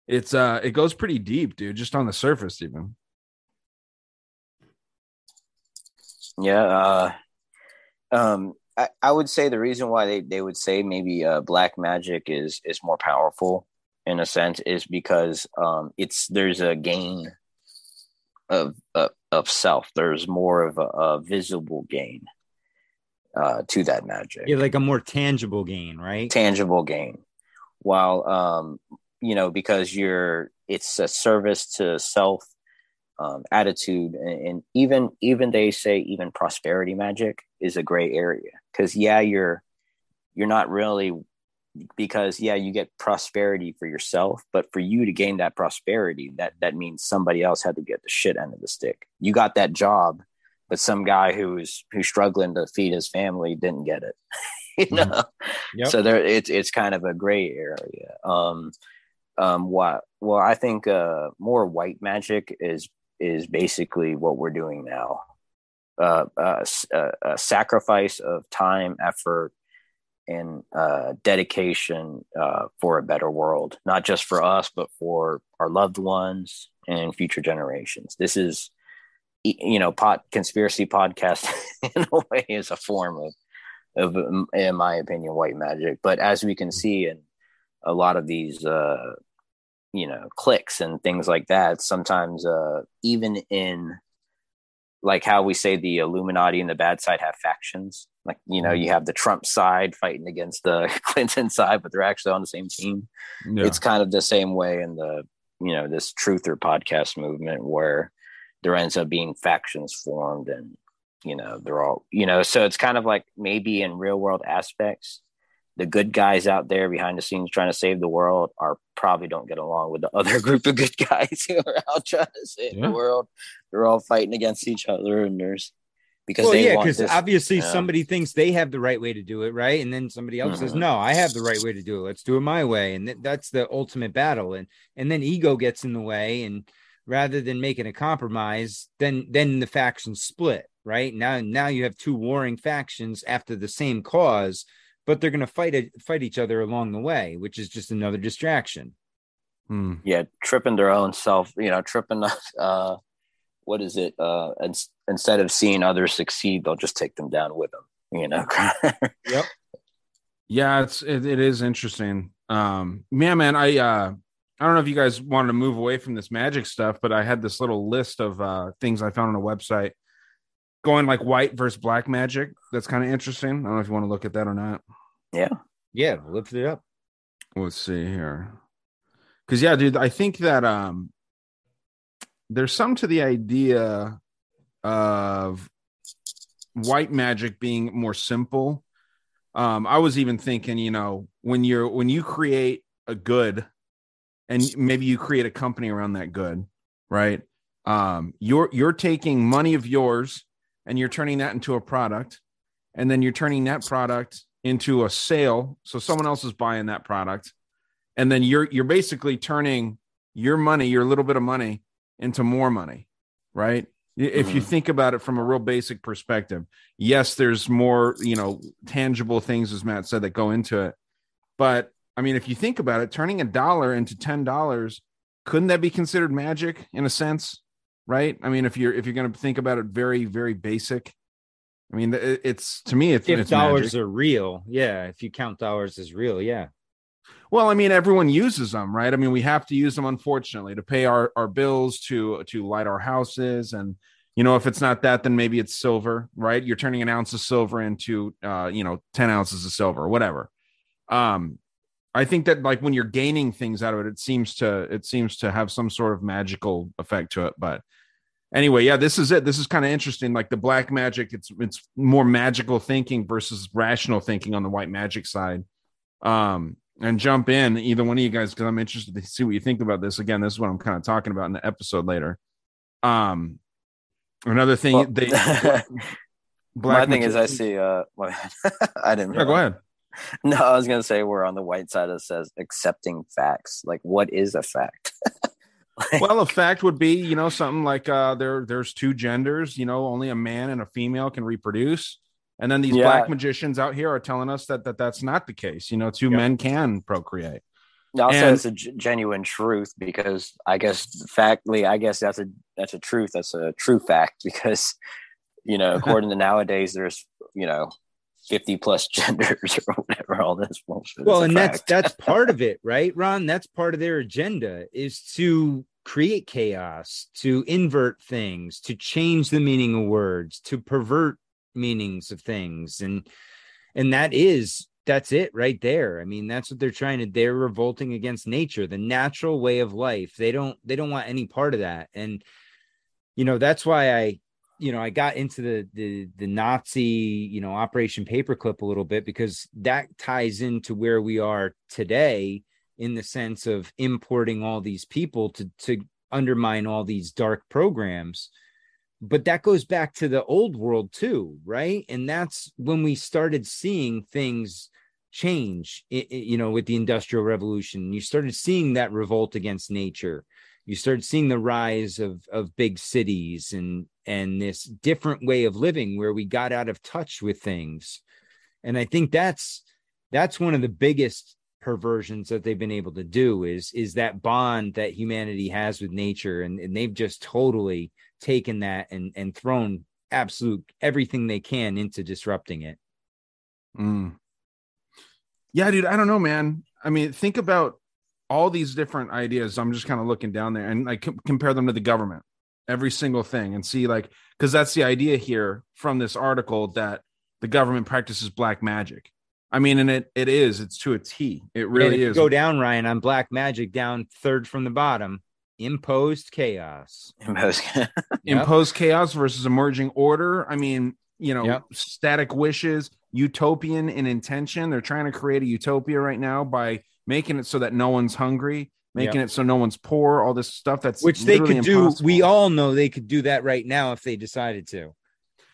it's uh it goes pretty deep, dude, just on the surface, even. Yeah. Uh, um, I, I would say the reason why they, they would say maybe uh, black magic is is more powerful in a sense is because um, it's there's a gain of of, of self. There's more of a, a visible gain uh, to that magic. Yeah, like a more tangible gain, right? tangible gain while um you know because you're it's a service to self um, attitude and, and even even they say even prosperity magic is a gray area because yeah you're you're not really because yeah you get prosperity for yourself but for you to gain that prosperity that that means somebody else had to get the shit end of the stick you got that job but some guy who's who's struggling to feed his family didn't get it you know Yep. so there it's it's kind of a gray area um um what well i think uh more white magic is is basically what we're doing now. Uh, uh, a, a sacrifice of time, effort, and uh, dedication uh, for a better world, not just for us, but for our loved ones and future generations. This is, you know, pot conspiracy podcast in a way is a form of, of, in my opinion, white magic. But as we can see in a lot of these, uh, you know, clicks and things like that, sometimes uh, even in like how we say the Illuminati and the bad side have factions. Like, you know, you mm-hmm. have the Trump side fighting against the Clinton side, but they're actually on the same team. Yeah. It's kind of the same way in the, you know, this truther podcast movement where there ends up being factions formed and, you know, they're all, you know, so it's kind of like maybe in real world aspects, the good guys out there behind the scenes trying to save the world are probably don't get along with the other group of good guys who are out trying to save yeah. the world. They're all fighting against each other, and there's because well, yeah, because obviously you know, somebody thinks they have the right way to do it, right? And then somebody else mm-hmm. says, "No, I have the right way to do it. Let's do it my way." And th- that's the ultimate battle. And and then ego gets in the way, and rather than making a compromise, then then the factions split, right? Now now you have two warring factions after the same cause but they're going to fight it, fight each other along the way, which is just another distraction. Hmm. Yeah, tripping their own self, you know, tripping. Uh, what is it? Uh, and, instead of seeing others succeed, they'll just take them down with them. You know. yep. Yeah, it's it, it is interesting. Um, yeah, man, I uh, I don't know if you guys wanted to move away from this magic stuff, but I had this little list of uh, things I found on a website going like white versus black magic. That's kind of interesting. I don't know if you want to look at that or not. Yeah. Yeah. Lift it up. Let's see here. Cause yeah, dude, I think that um there's some to the idea of white magic being more simple. Um, I was even thinking, you know, when you're when you create a good and maybe you create a company around that good, right? Um, you're you're taking money of yours and you're turning that into a product and then you're turning that product into a sale so someone else is buying that product and then you're you're basically turning your money your little bit of money into more money right if you mm-hmm. think about it from a real basic perspective yes there's more you know tangible things as matt said that go into it but i mean if you think about it turning a dollar into ten dollars couldn't that be considered magic in a sense right? I mean, if you're if you're going to think about it very very basic, I mean, it's to me it's if it's dollars magic. are real, yeah. If you count dollars as real, yeah. Well, I mean, everyone uses them, right? I mean, we have to use them, unfortunately, to pay our our bills, to to light our houses, and you know, if it's not that, then maybe it's silver, right? You're turning an ounce of silver into, uh, you know, ten ounces of silver, whatever. Um, I think that like when you're gaining things out of it, it seems to it seems to have some sort of magical effect to it. But anyway, yeah, this is it. This is kind of interesting. Like the black magic, it's it's more magical thinking versus rational thinking on the white magic side. Um, and jump in either one of you guys because I'm interested to see what you think about this. Again, this is what I'm kind of talking about in the episode later. Um, another thing well, they. my thing is, I see. Uh, I didn't. Yeah, go ahead. No, I was gonna say we're on the white side that says accepting facts. Like, what is a fact? well, a fact would be, you know, something like uh, there there's two genders. You know, only a man and a female can reproduce. And then these yeah. black magicians out here are telling us that, that that's not the case. You know, two men can procreate. I'll say it's a g- genuine truth because I guess factly, I guess that's a that's a truth. That's a true fact because you know, according to nowadays, there's you know 50 plus genders or whatever all this bullshit well and fact. that's that's part of it right ron? That's part of their agenda is to create chaos to invert things to change the meaning of words to pervert meanings of things. And and that is that's it right there. I mean that's what they're trying to they're revolting against nature the natural way of life. They don't they don't want any part of that. And you know that's why i you know, I got into the the the Nazi, you know, Operation Paperclip a little bit because that ties into where we are today in the sense of importing all these people to to undermine all these dark programs. But that goes back to the old world too, right? And that's when we started seeing things change, you know, with the industrial revolution. You started seeing that revolt against nature you started seeing the rise of of big cities and and this different way of living where we got out of touch with things and i think that's that's one of the biggest perversions that they've been able to do is is that bond that humanity has with nature and, and they've just totally taken that and and thrown absolute everything they can into disrupting it Mm. Yeah, dude, I don't know, man. I mean, think about all these different ideas. I'm just kind of looking down there and like com- compare them to the government, every single thing, and see like because that's the idea here from this article that the government practices black magic. I mean, and it it is. It's to a T. It really if you is. go down ryan on black magic down third from the bottom imposed chaos Imposed. Yep. imposed chaos versus emerging order. I mean, you know, Yep. static wishes, utopian in intention. They're trying to create a utopia right now by making it so that no one's hungry, making it so no one's poor, all this stuff that's which they could do we all know they could do that right now if they decided to.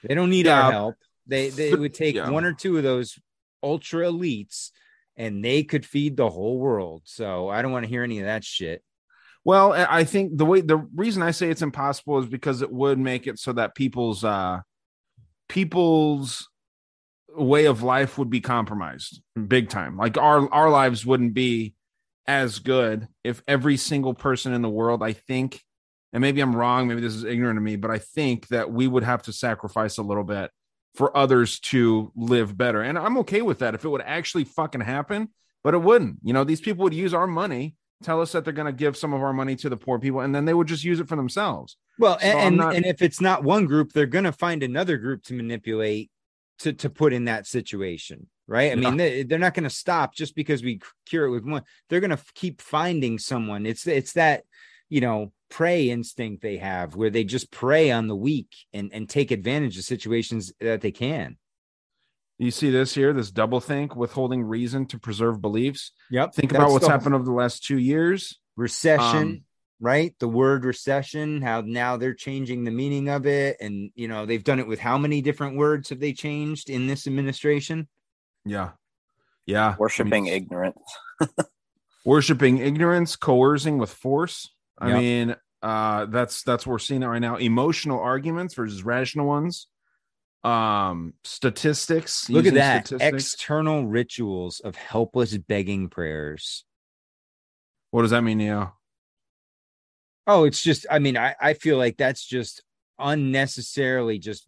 They don't need Yeah. our help. They they would take Yeah. one or two of those ultra elites and they could feed the whole world. So i don't want to hear any of that shit. Well, I I think the way the reason I say it's impossible is because it would make it so that people's uh people's way of life would be compromised big time. Like our our lives wouldn't be as good if every single person in the world, I think, and maybe I'm wrong, maybe this is ignorant of me, but I think that we would have to sacrifice a little bit for others to live better. And I'm okay with that if it would actually fucking happen, but it wouldn't. You know, these people would use our money, tell us that they're going to give some of our money to the poor people, and then they would just use it for themselves. well So and not- and if it's not one group they're going to find another group to manipulate to to put in that situation right? I mean they, they're not going to stop just because we cure it with one they're going to keep finding someone. It's it's that you know prey instinct they have where they just prey on the weak and and take advantage of situations that they can. You see this here, this double think, withholding reason to preserve beliefs. yep Think about what's the happened over the last two years. recession. Um, right the word recession how now they're changing the meaning of it and you know they've done it with how many different words have they changed in this administration Yeah. Yeah. I mean, Worshipping ignorance. worshiping ignorance, coercing with force. I Yep. mean, uh, that's that's what we're seeing it right now. Emotional arguments versus rational ones. Um, statistics. Look at that. statistics. External rituals of helpless begging prayers. what does that mean, Neo? Oh, it's just, I mean, I, I feel like that's just unnecessarily just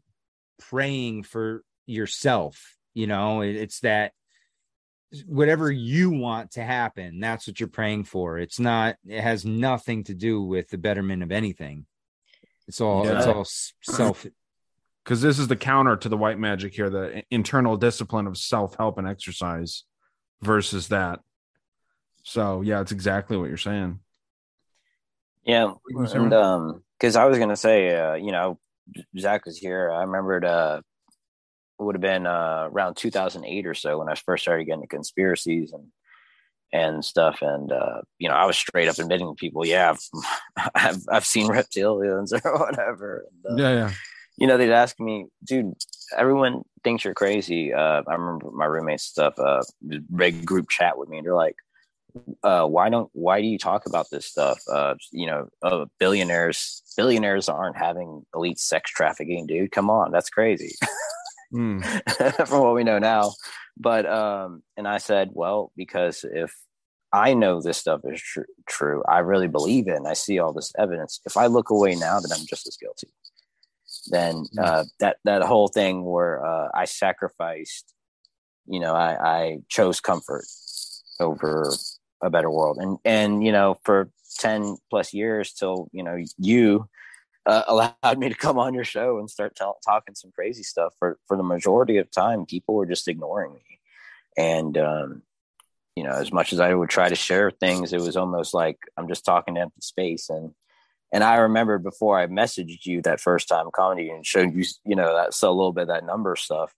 praying for yourself. You know, It- it's that whatever you want to happen, that's what you're praying for. It's not, it has nothing to do with the betterment of anything. It's all, it's all self. Because this is the counter to the white magic here, the internal discipline of self help and exercise versus that. So yeah, it's exactly what you're saying. Yeah, and um, because I was gonna say, uh, you know, Zach was here. I remembered uh, it would have been uh around 2008 or so when I first started getting into conspiracies and and stuff. And uh, you know, I was straight up admitting to people, yeah, I've I've, I've seen reptilians or whatever. And, uh, Yeah, yeah. you know, they'd ask me, dude, everyone thinks you're crazy. Uh, I remember my roommates stuff, uh, big group chat with me, and they're like, uh, why don't, why do you talk about this stuff? Uh, you know, uh, billionaires, billionaires aren't having elite sex trafficking, dude. Come on, that's crazy. Mm. from what we know now. But um, and I said, well, because if I know this stuff is tr- true, I really believe it, and I see all this evidence. If I look away now, then I'm just as guilty. Then uh, that that whole thing where uh, I sacrificed, you know, I, I chose comfort over a better world, and and you know, for ten plus years till you know you uh, allowed me to come on your show and start talking some crazy stuff. For for the majority of time, people were just ignoring me, and um, you know, as much as I would try to share things, it was almost like I'm just talking to empty space. And and I remember before I messaged you that first time comedy and showed you, you know, that so a little bit that number stuff.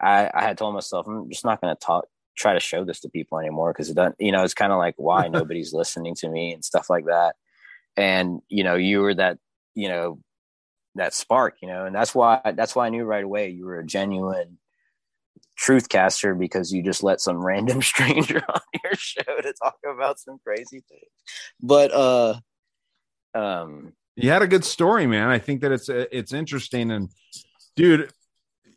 I, I had told myself I'm just not going to talk try to show this to people anymore because it doesn't you know it's kind of like why nobody's listening to me and stuff like that. And you know you were that you know that spark you know and that's why that's why i knew right away you were a genuine truth caster because you just let some random stranger on your show to talk about some crazy things. But uh um you had a good story, man. I think that it's it's interesting. And dude,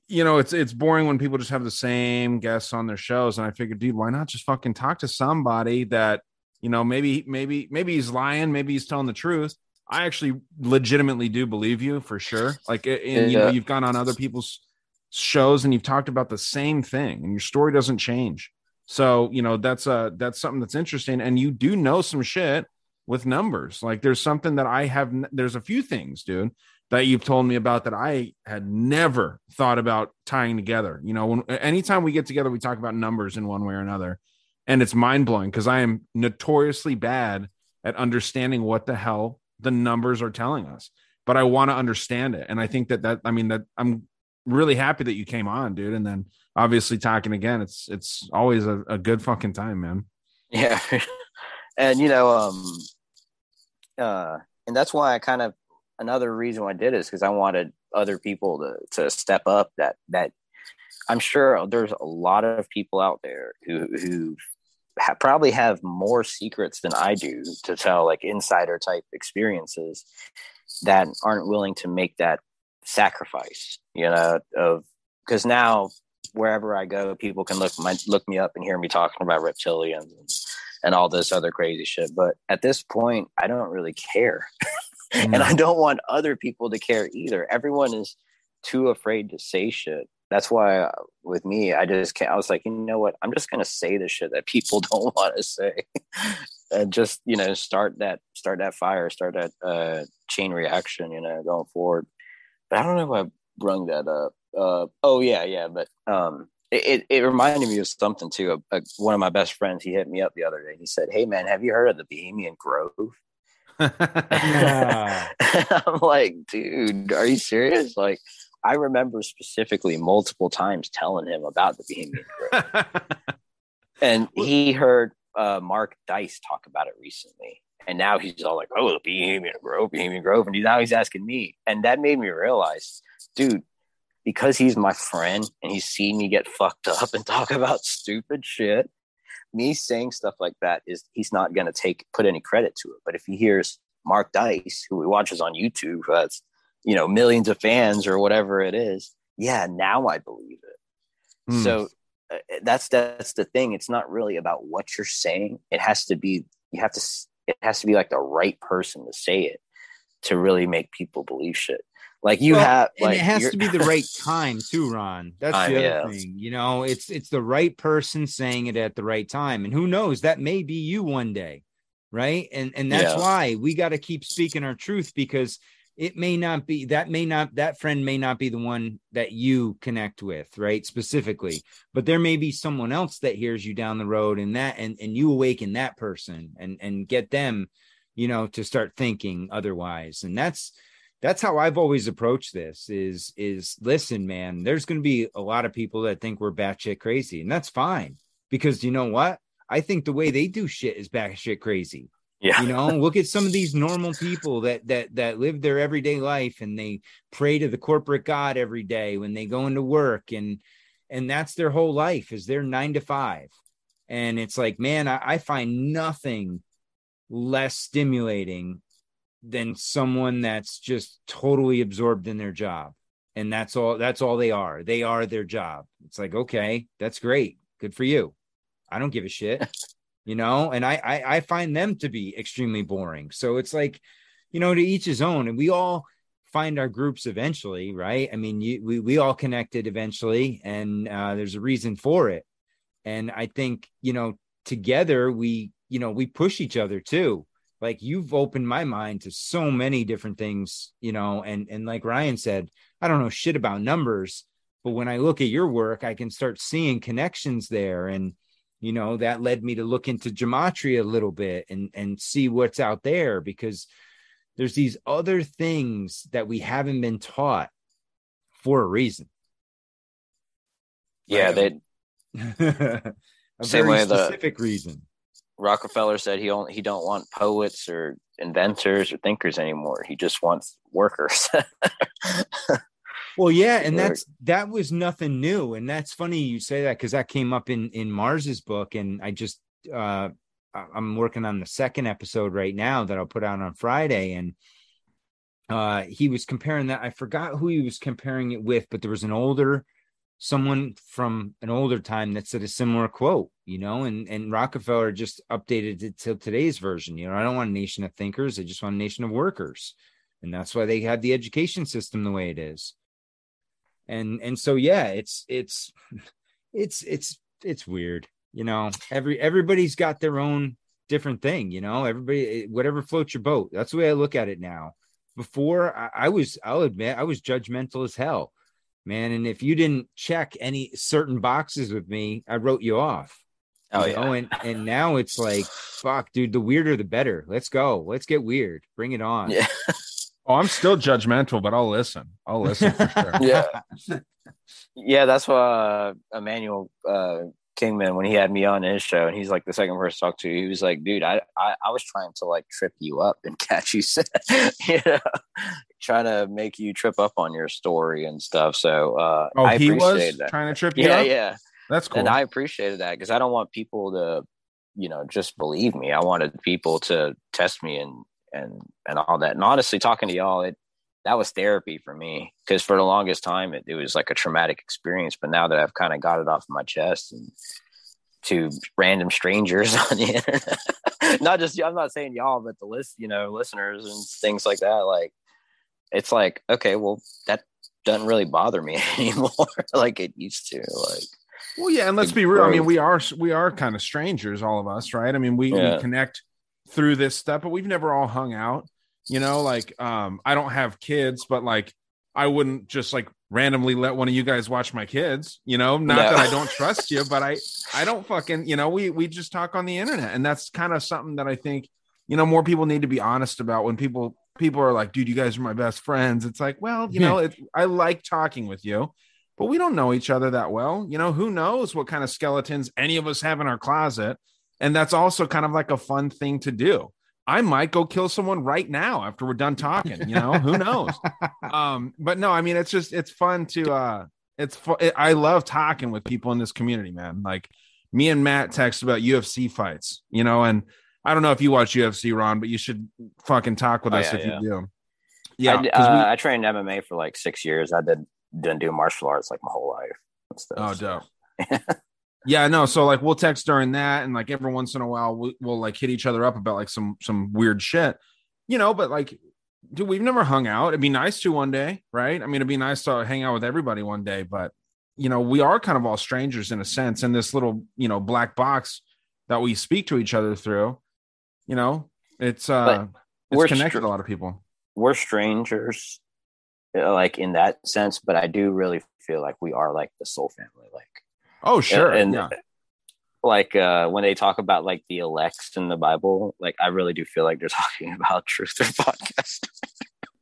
you know, it's it's boring when people just have the same guests on their shows. And I figured, dude, why not just fucking talk to somebody that you know maybe maybe maybe he's lying, maybe he's telling the truth. I actually legitimately do believe you for sure. Like, and you know, you've gone on other people's shows and you've talked about the same thing, and your story doesn't change. So you know that's uh that's something that's interesting, and you do know some shit with numbers. Like, there's something that I have. There's a few things, dude, that you've told me about that I had never thought about tying together. You know, when anytime we get together, we talk about numbers in one way or another, and it's mind blowing because I am notoriously bad at understanding what the hell the numbers are telling us. But I want to understand it, and I think that that I mean that I'm really happy that you came on, dude. And then obviously talking again, it's it's always a, a good fucking time, man. Yeah, and you know, um, uh, and that's why I kind of another reason why I did is because I wanted other people to to step up. That that I'm sure there's a lot of people out there who who ha- probably have more secrets than I do to tell, like insider type experiences that aren't willing to make that sacrifice. You know, of because now wherever I go, people can look my, look me up and hear me talking about reptilians and, and all this other crazy shit. But at this point, I don't really care. Mm. and I don't want other people to care either. Everyone is too afraid to say shit. That's why with me, I just can't. I was like, you know what? I'm just gonna say the shit that people don't want to say, and just you know start that start that fire, start that uh, chain reaction. You know, going forward. But I don't know if I brung that up. Uh, oh yeah, yeah. But um, it, it reminded me of something too. one of my best friends, he hit me up the other day. He said, "Hey man, have you heard of the Bohemian Grove?" I'm like, dude, are you serious? Like, I remember specifically multiple times telling him about the Bohemian Grove. and he heard uh, Mark Dice talk about it recently. And now he's all like, oh, the Bohemian Grove, Bohemian Grove. And now he's asking me. And that made me realize, dude, because he's my friend and he's seen me get fucked up and talk about stupid shit, me saying stuff like that is he's not going to take put any credit to it. But if he hears Mark Dice, who he watches on YouTube, that's you know millions of fans or whatever it is, yeah, now I believe it. Mm. So uh, that's that's the thing. It's not really about what you're saying. It has to be you have to it has to be like the right person to say it to really make people believe shit. Like you well, have, like, and it has to be the right time too, Ron. That's the other yeah. thing. You know, it's it's the right person saying it at the right time, and who knows, that may be you one day, right? And and that's yeah. why we got to keep speaking our truth because it may not be that may not that friend may not be the one that you connect with right specifically but there may be someone else that hears you down the road and that and and you awaken that person and and get them you know to start thinking otherwise and that's that's how I've always approached this is is listen, man, there's gonna be a lot of people that think we're batshit crazy, and that's fine because you know what? I think the way they do shit is batshit crazy. Yeah. You know, look at some of these normal people that that that live their everyday life and they pray to the corporate God every day when they go into work and and that's their whole life is their nine to five. And it's like, man, I, I find nothing less stimulating than someone that's just totally absorbed in their job. And that's all that's all they are. They are their job. It's like okay that's great. Good for you. I don't give a shit you know? And I, I i find them to be extremely boring. So it's like you know to each his own. And we all find our groups eventually right? I mean you, we, we all connected eventually and uh, there's a reason for it. And i think you know together we you know we push each other too like you've opened my mind to so many different things you know and and like ryan said i don't know shit about numbers but when i look at your work i can start seeing connections there. And you know that led me to look into gematria a little bit and and see what's out there because there's these other things that we haven't been taught for a reason. Yeah that a Same very specific the, reason Rockefeller said he only he don't want poets or inventors or thinkers anymore. He just wants workers. well, yeah, and that's that was nothing new, and that's funny you say that because that came up in in Marrs's book, and I just uh I'm working on the second episode right now that I'll put out on Friday, and uh, he was comparing that. I forgot who he was comparing it with, but there was an older someone from an older time that said a similar quote, you know, and and Rockefeller just updated it to today's version. You know, I don't want a nation of thinkers, I just want a nation of workers. And that's why they have the education system the way it is. And and so yeah, it's it's it's it's it's weird, you know. Every everybody's got their own different thing, you know. Everybody whatever floats your boat. That's the way I look at it now. Before I, I was, I'll admit, I was judgmental as hell man. And if you didn't check any certain boxes with me, I wrote you off. Oh you yeah. know? and and now it's like, fuck, dude, the weirder the better. Let's go. Let's get weird. Bring it on. Yeah. Oh, I'm still judgmental, but I'll listen. I'll listen for sure. yeah. Yeah, that's why uh, Emmanuel uh, Kingman, when he had me on his show, and he's like the second person to talk to, he was like, dude, I, I, I was trying to like trip you up and catch you, you know, trying to make you trip up on your story and stuff. So uh, Oh, I he was that. trying to trip you Yeah, up? yeah. That's cool. And I appreciated that because I don't want people to, you know, just believe me. I wanted people to test me and and and all that. And honestly, talking to y'all, it that was therapy for me because for the longest time it, it was like a traumatic experience. But now that I've kind of got it off my chest and to random strangers on the internet, not just I'm not saying y'all, but the list, you know, listeners and things like that. Like it's like okay, well that doesn't really bother me anymore like it used to. Like Well, yeah, and let's be real. I mean, we are we are kind of strangers, all of us, right? I mean, we, Yeah. we connect through this stuff, but we've never all hung out. You know, like um, I don't have kids, but like I wouldn't just like randomly let one of you guys watch my kids. You know, not No. that I don't trust you, but I I don't fucking you know we we just talk on the internet, and that's kind of something that I think you know more people need to be honest about when people people are like, dude, you guys are my best friends. It's like, well, you know, it, I like talking with you but we don't know each other that well. You know, who knows what kind of skeletons any of us have in our closet. And that's also kind of like a fun thing to do. I might go kill someone right now after we're done talking, you know, who knows? Um, but no, I mean, it's just, it's fun to, uh, it's, fu- I love talking with people in this community, man. Like me and Matt text about UFC fights, you know, and I don't know if you watch UFC, Ron, but you should fucking talk with Oh, us yeah, if yeah. you do. Yeah. d- 'cause we- uh, I trained MMA for like six years. I did didn't do martial arts like my whole life. and stuff, Oh, so. yeah, no. So like we'll text during that, and like every once in a while we'll, we'll like hit each other up about like some some weird shit, you know. But like, dude, we've never hung out. It'd be nice to one day, right? I mean, it'd be nice to hang out with everybody one day, but you know, we are kind of all strangers in a sense in this little you know black box that we speak to each other through. You know, it's uh, we're it's connected str- a lot of people. We're strangers, uh, like in that sense, but I do really feel like we are like the soul family. Like, Oh, sure, and yeah. like uh, when they talk about like the elects in the Bible, like I really do feel like they're talking about truther podcast.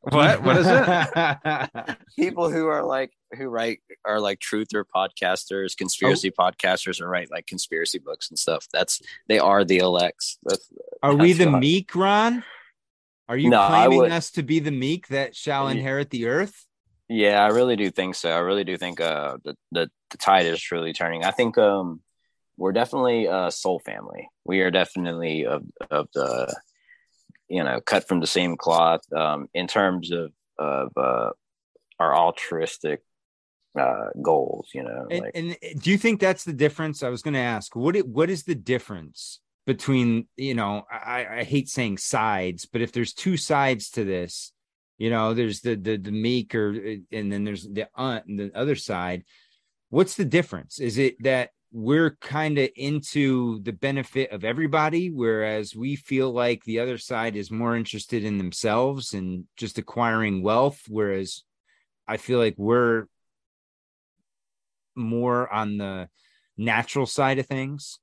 What? What is it? People who are like who write are like truther podcasters, conspiracy Oh. podcasters, and write like conspiracy books and stuff. That's they are the elects. That's Are we the what- meek, Ron? Are you No, claiming us to be the meek that shall inherit the earth? Yeah, I really do think so. I really do think uh the the, the tide is truly turning. I think um we're definitely a soul family. We are definitely of of the you know cut from the same cloth um in terms of of uh our altruistic uh goals, you know. And, like and do you think that's the difference? I was going to ask what it, what is the difference between you know I, I hate saying sides, but if there's two sides to this, you know, there's the the the meek or and then there's the uh, the other side. What's the difference? Is it that we're kind of into the benefit of everybody, whereas we feel like the other side is more interested in themselves and just acquiring wealth, whereas I feel like we're more on the natural side of things.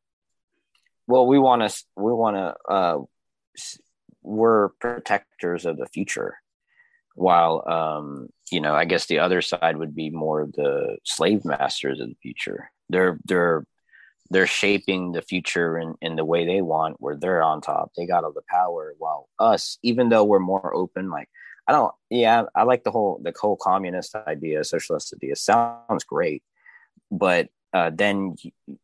well we want to we want to uh we're protectors of the future while um you know i guess the other side would be more the slave masters of the future. They're they're they're shaping the future in, in the way they want where they're on top. They got all the power while us even though we're more open like i don't yeah i like the whole the whole communist idea socialist idea. Sounds great but uh, then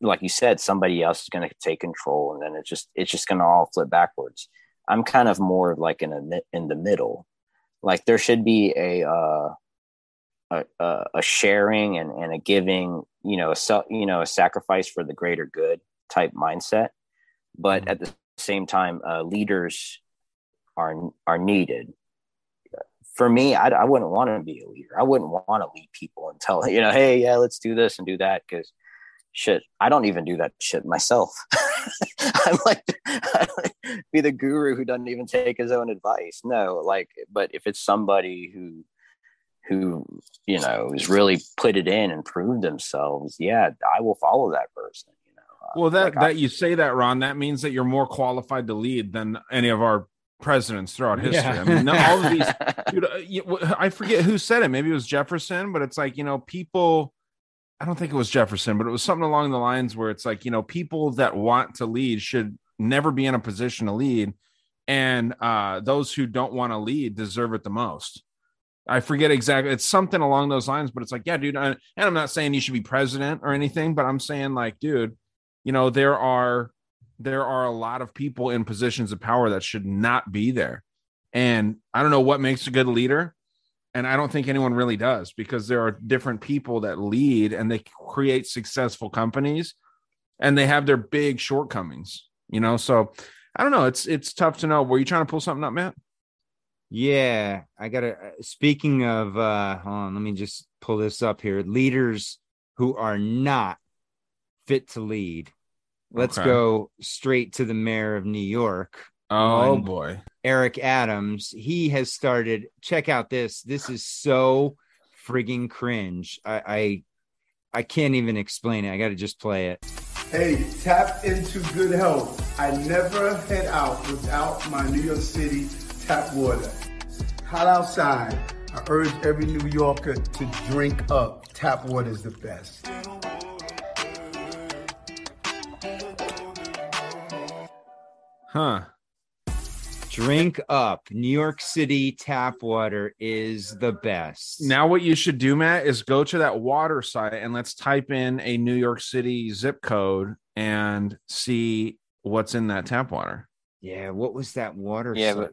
like you said somebody else is going to take control and then it's just it's just going to all flip backwards. I'm kind of more like in a in the middle like there should be a uh a, a, sharing and, and a giving you know a you know a sacrifice for the greater good type mindset but mm-hmm. at the same time uh, leaders are are needed for me, I, I wouldn't want to be a leader. I wouldn't want to lead people and tell you know, hey, yeah, let's do this and do that because shit, I don't even do that shit myself. I'm like, I like be the guru who doesn't even take his own advice. No, like, but if it's somebody who who you know has really put it in and proved themselves, yeah, I will follow that person. You know, well, that like that I, you say that, Ron, that means that you're more qualified to lead than any of our presidents throughout history. Yeah. I mean, all of these, dude, uh, I forget who said it. Maybe it was Jefferson, but it's like, you know, people, I don't think it was Jefferson, but it was something along the lines where it's like, you know, people that want to lead should never be in a position to lead. And uh, those who don't want to lead deserve it the most. I forget exactly. It's something along those lines, but it's like, yeah, dude. And I'm not saying you should be president or anything, but I'm saying, like, dude, you know, there are there are a lot of people in positions of power that should not be there. And I don't know what makes a good leader. And I don't think anyone really does because there are different people that lead and they create successful companies and they have their big shortcomings, you know? So I don't know. It's, it's tough to know. Were you trying to pull something up, Matt? Yeah, I got to. Uh, speaking of, uh, hold on, let me just pull this up here. Leaders who are not fit to lead Let's okay. go straight to the mayor of New York. Oh boy. Eric Adams. He has started. Check out this. This is so frigging cringe. I I, I can't even explain it. I got to just play it. Hey, tap into good health. I never head out without my New York City tap water. Hot outside. I urge every New Yorker to drink up. Tap water is the best. Huh. Drink up. New York City tap water is the best. Now, what you should do, Matt, is go to that water site and let's type in a New York City zip code and see what's in that tap water. Yeah, what was that water? Yeah, site? but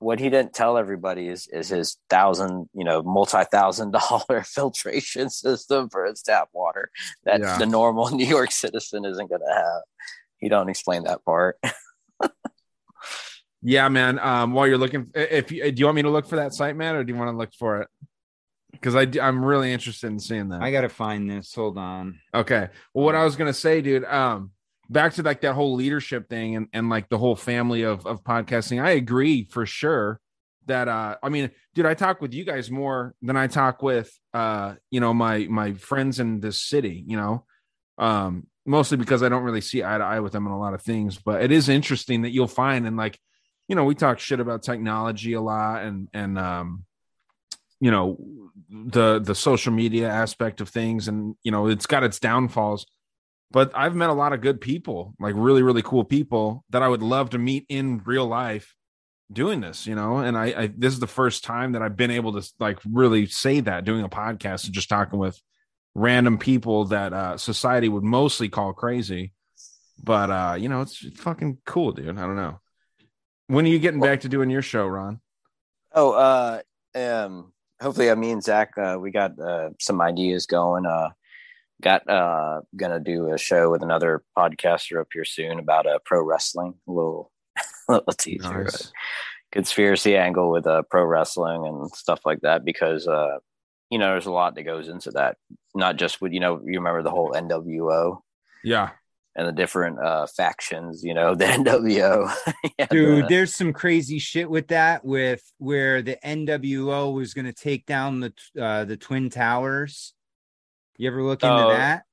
what he didn't tell everybody is is his thousand, you know, multi thousand dollar filtration system for his tap water that yeah. the normal New York citizen isn't going to have. He don't explain that part. yeah, man. Um, while you're looking, if you, do you want me to look for that site, man, or do you want to look for it? Because I I'm really interested in seeing that. I gotta find this. Hold on. Okay. Well, what I was gonna say, dude. Um, back to like that whole leadership thing and and like the whole family of of podcasting. I agree for sure that uh I mean, dude, I talk with you guys more than I talk with uh you know my my friends in this city. You know, um mostly because I don't really see eye to eye with them on a lot of things. But it is interesting that you'll find and like, you know, we talk shit about technology a lot and and um, you know, the the social media aspect of things, and you know, it's got its downfalls. But I've met a lot of good people, like really, really cool people that I would love to meet in real life doing this, you know. And I, I this is the first time that I've been able to like really say that doing a podcast and just talking with random people that uh, society would mostly call crazy. But uh, you know, it's fucking cool, dude. I don't know. When are you getting well, back to doing your show, Ron? Oh, uh, um, hopefully, uh, me and Zach, uh, we got uh, some ideas going. Uh, got uh, gonna do a show with another podcaster up here soon about uh, pro wrestling. A little, little teaser, nice. conspiracy angle with uh, pro wrestling and stuff like that because uh, you know, there's a lot that goes into that. Not just with, you know, you remember the whole NWO. Yeah. And the different uh factions, you know, the NWO. yeah, Dude, the, there's some crazy shit with that, with where the NWO was going to take down the uh the Twin Towers. You ever look into oh, that?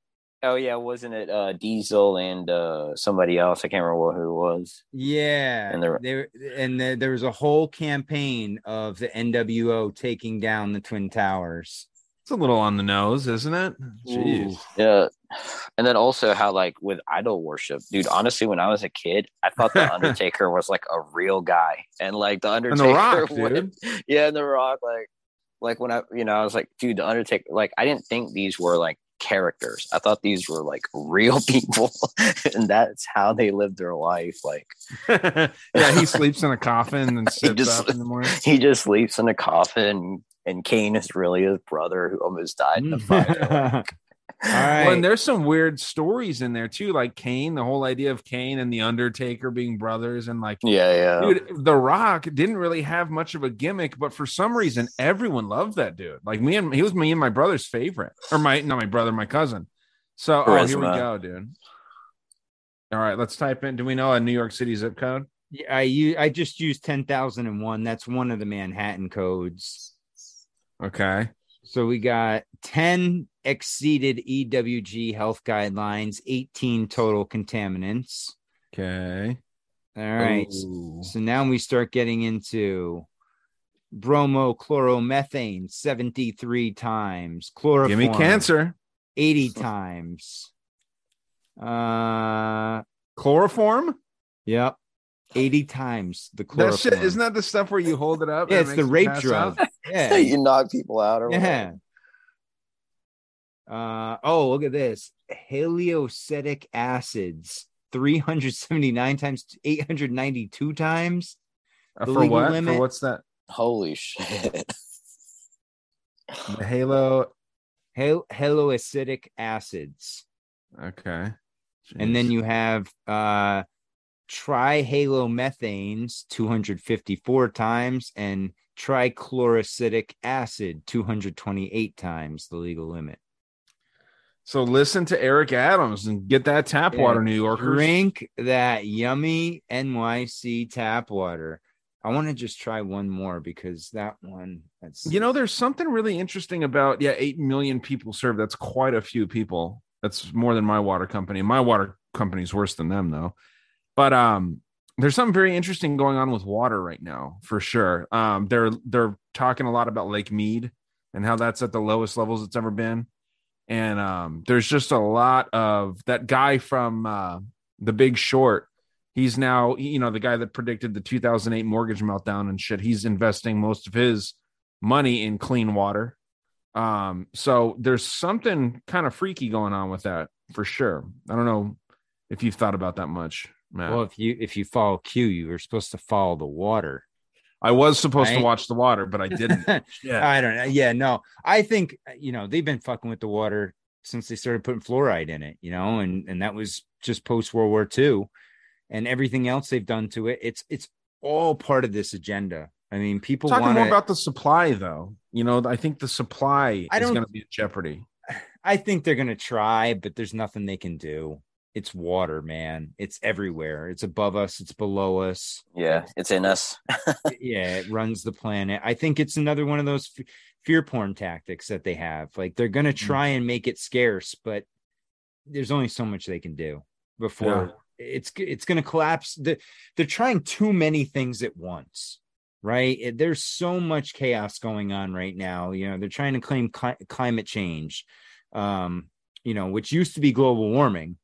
Oh yeah, wasn't it uh Diesel and uh somebody else? I can't remember who it was. Yeah, and there, there and the, there was a whole campaign of the NWO taking down the Twin Towers. It's a little on the nose, isn't it? Jeez. Ooh. Yeah, and then also how like with idol worship, dude. Honestly, when I was a kid, I thought the Undertaker was like a real guy, and like the Undertaker, the Rock, dude. yeah, and the Rock, like like when I, you know, I was like, dude, the Undertaker, like I didn't think these were like characters. I thought these were like real people, and that's how they live their life. Like, yeah, he sleeps in a coffin and he just up in the morning. he just sleeps in a coffin, and Kane is really his brother who almost died in the mm. fire. All Well, and there's some weird stories in there too, like Kane, the whole idea of Kane and the Undertaker being brothers, and like, Yeah, yeah. dude, The Rock didn't really have much of a gimmick, but for some reason, everyone loved that dude. Like me and he was me and my brother's favorite, or my not my brother, my cousin. So, oh, here we go, dude. All right, let's type in. Do we know a New York City zip code? Yeah, I I just used ten thousand and one. That's one of the Manhattan codes. Okay. So we got ten exceeded EWG health guidelines, eighteen total contaminants. Okay. All right. Ooh. So now we start getting into bromochloromethane 73 times, chloroform Give me cancer. 80 times. Uh Chloroform? yep. 80 times the That chloroform. shit isn't that the stuff where you hold it up? yeah, it's the rape pass drug. out? Yeah. you knock people out or Yeah. Whatever. Uh oh, look at this. Haloacetic acids 379 times 892 times. Uh, The for legal what? limit- For what's that? Holy shit. The Halo. Hal- haloacetic acids. Okay. And then you have uh trihalomethanes 254 times and trichloroacetic acid 228 times the legal limit. So listen to Eric Adams and get that tap Yeah, water, New Yorkers. Drink that yummy NYC tap water. I want to just try one more because that one that's You know, there's something really interesting about yeah, eight million people served. That's quite a few people. That's more than my water company. My water company's worse than them though. But um, there's something very interesting going on with water right now, for sure. Um, they're they're talking a lot about Lake Mead and how that's at the lowest levels it's ever been. And um, there's just a lot of that guy from uh, The Big Short. He's now, you know, the guy that predicted the 2008 mortgage meltdown and shit. He's investing most of his money in clean water. Um, so there's something kind of freaky going on with that for sure. I don't know if you've thought about that much, Matt. well if you if you follow Q you are supposed to follow the water. I was supposed to watch the water, but I didn't. Yeah. I don't know. Yeah, no. I think you know they've been fucking with the water since they started putting fluoride in it, you know, and and that was just post World War II, and everything else they've done to it. It's it's all part of this agenda. I mean, people Talking want more about the supply, though. You know, I think the supply I is going to be in jeopardy. I think they're gonna try, but there's nothing they can do. It's water, man. It's everywhere. It's above us. It's below us. Yeah, it's in us. yeah, it runs the planet. I think it's another one of those f- fear porn tactics that they have. Like they're going to try and make it scarce, but there's only so much they can do before it's it's going to collapse. The, they're trying too many things at once, right? There's so much chaos going on right now. You know, they're trying to claim cli- climate change, um, you know, which used to be global warming,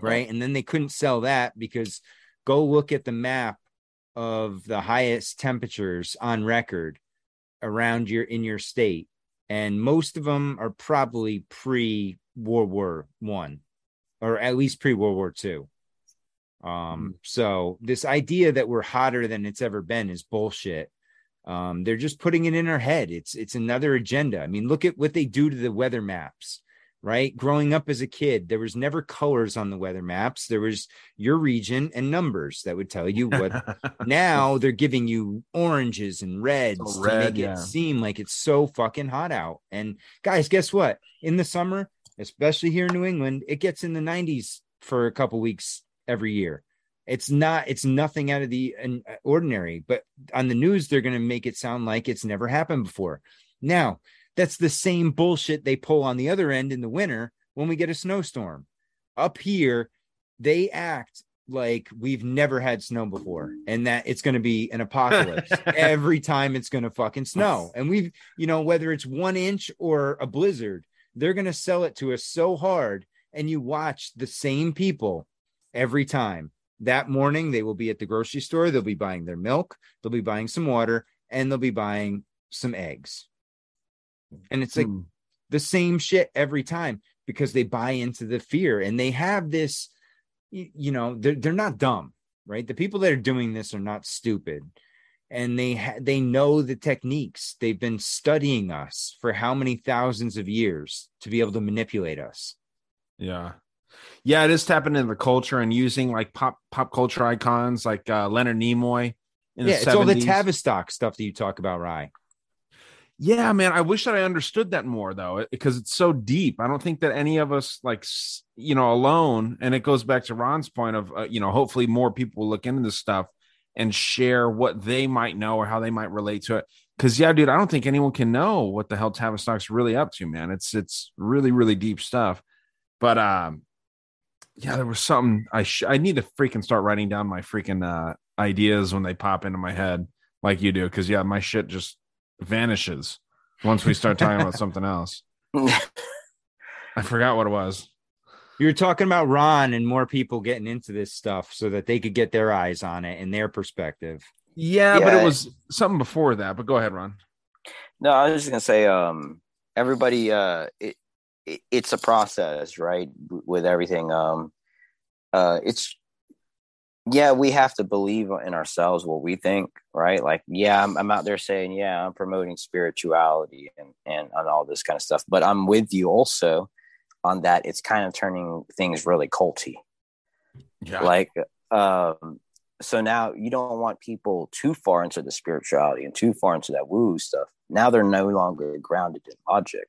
right? And then they couldn't sell that because go look at the map of the highest temperatures on record around your in your state. And most of them are probably pre world war one or at least pre world war two. Um so this idea that we're hotter than it's ever been is bullshit. Um they're just putting it in our head. It's it's another agenda. I mean look at what they do to the weather maps right growing up as a kid there was never colors on the weather maps there was your region and numbers that would tell you what now they're giving you oranges and reds So to make yeah. it seem like it's so fucking hot out. And guys, guess what? In the summer, especially here in New England, it gets in the 90s for a couple weeks every year. It's not, it's nothing out of the uh, ordinary, but on the news, they're going to make it sound like it's never happened before. Now, that's the same bullshit they pull on the other end in the winter when we get a snowstorm. Up here, they act like we've never had snow before and that it's going to be an apocalypse every time it's going to fucking snow. And we've, you know, whether it's one inch or a blizzard, they're going to sell it to us so hard. And you watch the same people every time. That morning, they will be at the grocery store. They'll be buying their milk, they'll be buying some water, and they'll be buying some eggs. And it's like Hmm. the same shit every time. because they buy into the fear and they have this you, know they're, they're not dumb right the people that are doing this are not stupid and they ha- they know the techniques they've been studying us for how many thousands of years to be able to manipulate us Yeah. Yeah, it is tapping into the culture and using like pop pop culture icons like uh, Leonard Nimoy. In yeah it's all the tavistock stuff that you talk about rye Yeah, man, I wish that I understood that more though, because it's so deep. I don't think that any of us like you know alone. And it goes back to Ron's point of uh, you know hopefully more people will look into this stuff and share what they might know or how they might relate to it. Because yeah, dude, I don't think anyone can know what the hell Tavistock's really up to, man. It's it's really really deep stuff. But um, yeah, there was something I sh- I need to freaking start writing down my freaking uh ideas when they pop into my head like you do. Because yeah, my shit just vanishes once we start talking about something else. I forgot what it was. you were talking about ron and more people getting into this stuff so that they could get their eyes on it and their perspective Yeah, but it was something before that. But go ahead, Ron. No, I was just gonna say, um, everybody, uh, it, it it's a process, right? With everything, um, uh, it's yeah, we have to believe in ourselves what we think, right? Like, yeah, I'm, I'm out there saying, yeah, I'm promoting spirituality and and on all this kind of stuff, but I'm with you also on that. It's kind of turning things really culty, Yeah. like um so now you don't want people too far into the spirituality and too far into that woo stuff now they're no longer grounded in logic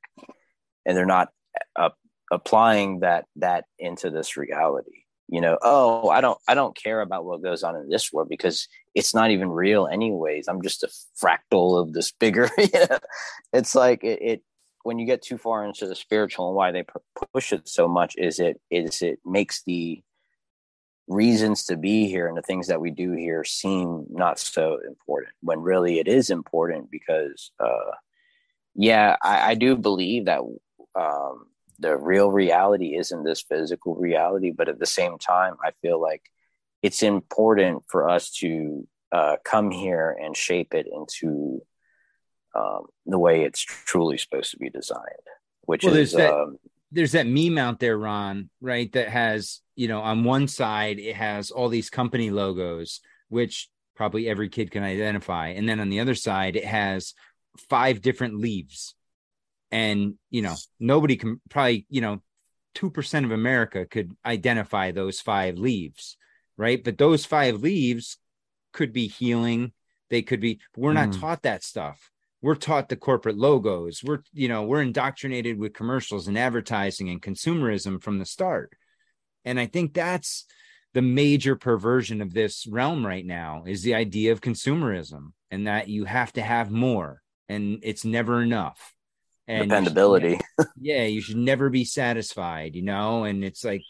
and they're not uh, applying that that into this reality you know oh i don't i don't care about what goes on in this world because it's not even real anyways. I'm just a fractal of this bigger it's like it, it when you get too far into the spiritual and why they push it so much is it is it makes the reasons to be here and the things that we do here seem not so important when really it is important because uh yeah i, I do believe that um the real reality isn't this physical reality but at the same time i feel like it's important for us to uh come here and shape it into um the way it's truly supposed to be designed which Well, is there's that- um there's that meme out there, Ron, right? That has, you know, on one side it has all these company logos, which probably every kid can identify, and then on the other side it has five different leaves, and you know nobody can probably, you know, two percent of America could identify those five leaves, right? But those five leaves could be healing. They could be. We're not Mhm. taught that stuff we're taught the corporate logos we're you know we're indoctrinated with commercials and advertising and consumerism from the start and i think that's the major perversion of this realm right now is the idea of consumerism and that you have to have more and it's never enough and you should- dependability. yeah you should never be satisfied you know? And it's like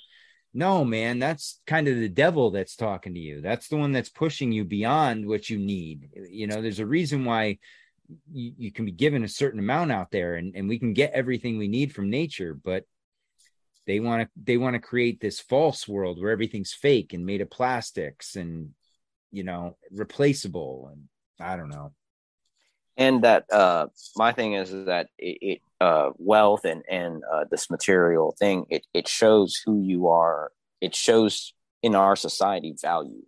no man that's kind of the devil that's talking to you. That's the one that's pushing you beyond what you need. You know there's a reason why you, you can be given a certain amount out there and, and we can get everything we need from nature but they want to they want to create this false world where everything's fake and made of plastics and you know replaceable and i don't know and that uh my thing is that it, it uh wealth and and uh this material thing it it shows who you are. It shows in our society value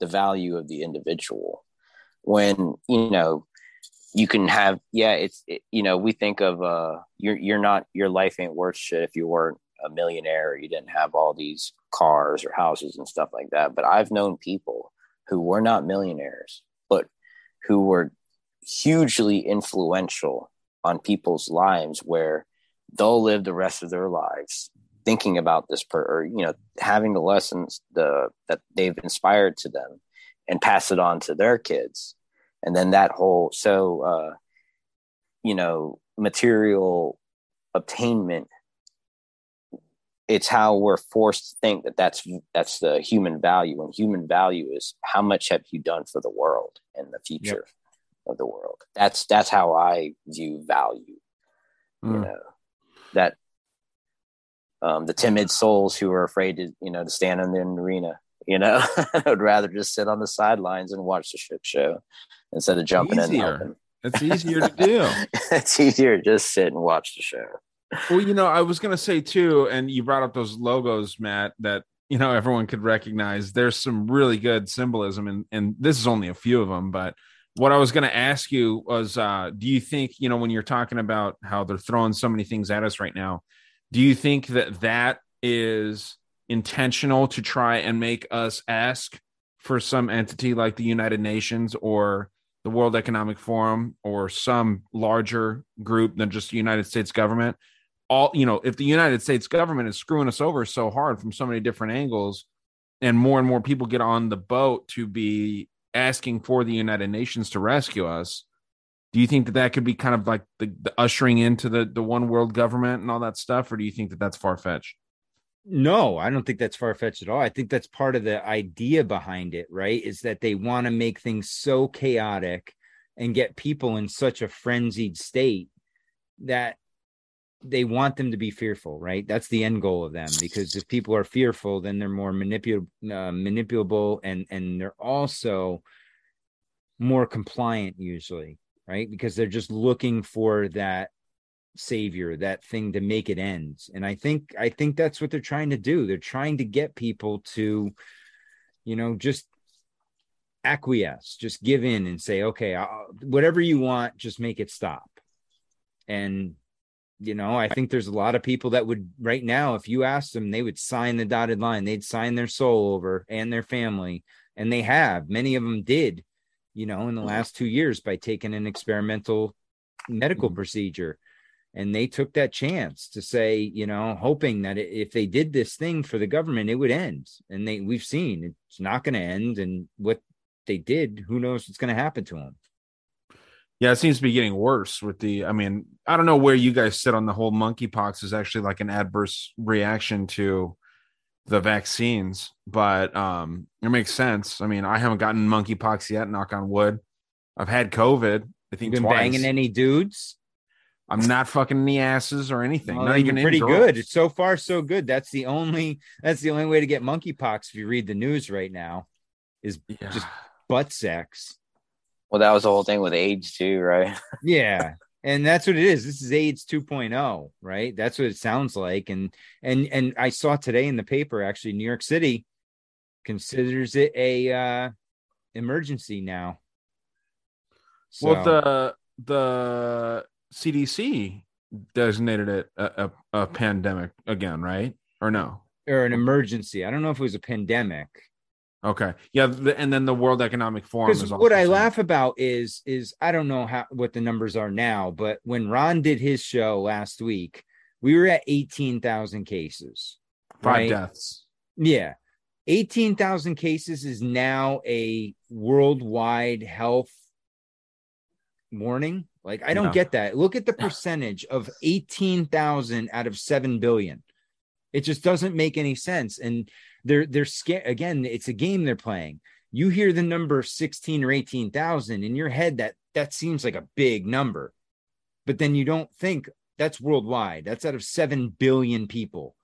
the value of the individual. When you know you can have yeah it's it, you know we think of uh you're you're not your life ain't worth shit if you weren't a millionaire or you didn't have all these cars or houses and stuff like that. But i've known people who were not millionaires but who were hugely influential on people's lives where they'll live the rest of their lives thinking about this per or you know having the lessons the that they've inspired to them and pass it on to their kids. And then that whole so uh you know material obtainment it's how we're forced to think that that's that's the human value. And human value is how much have you done for the world and the future of the world that's that's how i view value you Mm. know that um the timid souls who are afraid to you know to stand in the arena you know i'd rather just sit on the sidelines and watch the shit show instead of jumping in and Easier. It's easier to do. it's easier to just sit and watch the show well, you know, I was gonna say too, and you brought up those logos, Matt, that you know everyone could recognize. There's some really good symbolism, and and this is only a few of them. But what I was gonna ask you was, uh, do you think you know when you're talking about how they're throwing so many things at us right now, do you think that that is intentional to try and make us ask for some entity like the United Nations or the World Economic Forum or some larger group than just the United States government. All you know, if the United States government is screwing us over so hard from so many different angles, and more and more people get on the boat to be asking for the United Nations to rescue us, do you think that that could be kind of like the, the ushering into the the one world government and all that stuff, or do you think that that's far fetched? No, I don't think that's far fetched at all. I think that's part of the idea behind it, right? Is that they want to make things so chaotic and get people in such a frenzied state that they want them to be fearful, right? That's the end goal of them. Because if people are fearful, then they're more manipul- uh, manipulable, and and they're also more compliant usually, right? Because they're just looking for that savior that thing to make it end and i think i think that's what they're trying to do they're trying to get people to you know just acquiesce just give in and say okay I'll, whatever you want just make it stop and you know i think there's a lot of people that would right now if you asked them they would sign the dotted line. They'd sign their soul over and their family and they have. Many of them did you know in the last two years by taking an experimental medical mm-hmm. procedure. And they took that chance to say you know hoping that if they did this thing for the government it would end. And they we've seen it's not going to end. And what they did who knows what's going to happen to them yeah it seems to be getting worse with the i mean i don't know where you guys sit on the whole monkeypox is actually like an adverse reaction to the vaccines but um it makes sense i mean i haven't gotten monkeypox yet knock on wood i've had covid i think been twice. banging any dudes I'm not fucking any asses or anything. Well, not even pretty good. So far, so good. That's the only that's the only way to get monkeypox if you read the news right now, is yeah. just butt sex. Well, that was the whole thing with AIDS too, right? yeah. And that's what it is. This is AIDS 2.0, right? That's what it sounds like. And and and I saw today in the paper actually New York City considers it a uh emergency now. So, well, the the CDC designated it a, a, a pandemic again, right? Or no? Or an emergency. I don't know if it was a pandemic. Okay. Yeah, the, and then the World Economic Forum is what I saying. laugh about is is I don't know how what the numbers are now, but when Ron did his show last week, we were at 18,000 cases. Five right? deaths. Yeah. 18,000 cases is now a worldwide health warning. Like I don't no. get that. Look at the percentage of 18,000 out of 7 billion. It just doesn't make any sense and they're they're scared again, it's a game they're playing. You hear the number 16 or 18,000 in your head that that seems like a big number. But then you don't think that's worldwide. That's out of 7 billion people.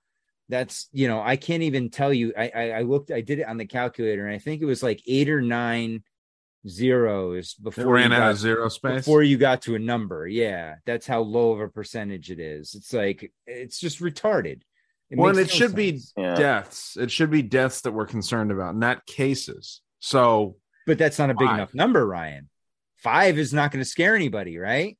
That's, you know, I can't even tell you. I, I, I looked, I did it on the calculator, and I think it was like eight or nine zeros before it ran out of zero space before you got to a number. Yeah, that's how low of a percentage it is. It's like it's just retarded. It well, it no should sense. be yeah. deaths. It should be deaths that we're concerned about, not cases. So, but that's not a big five. enough number, Ryan. Five is not going to scare anybody, right?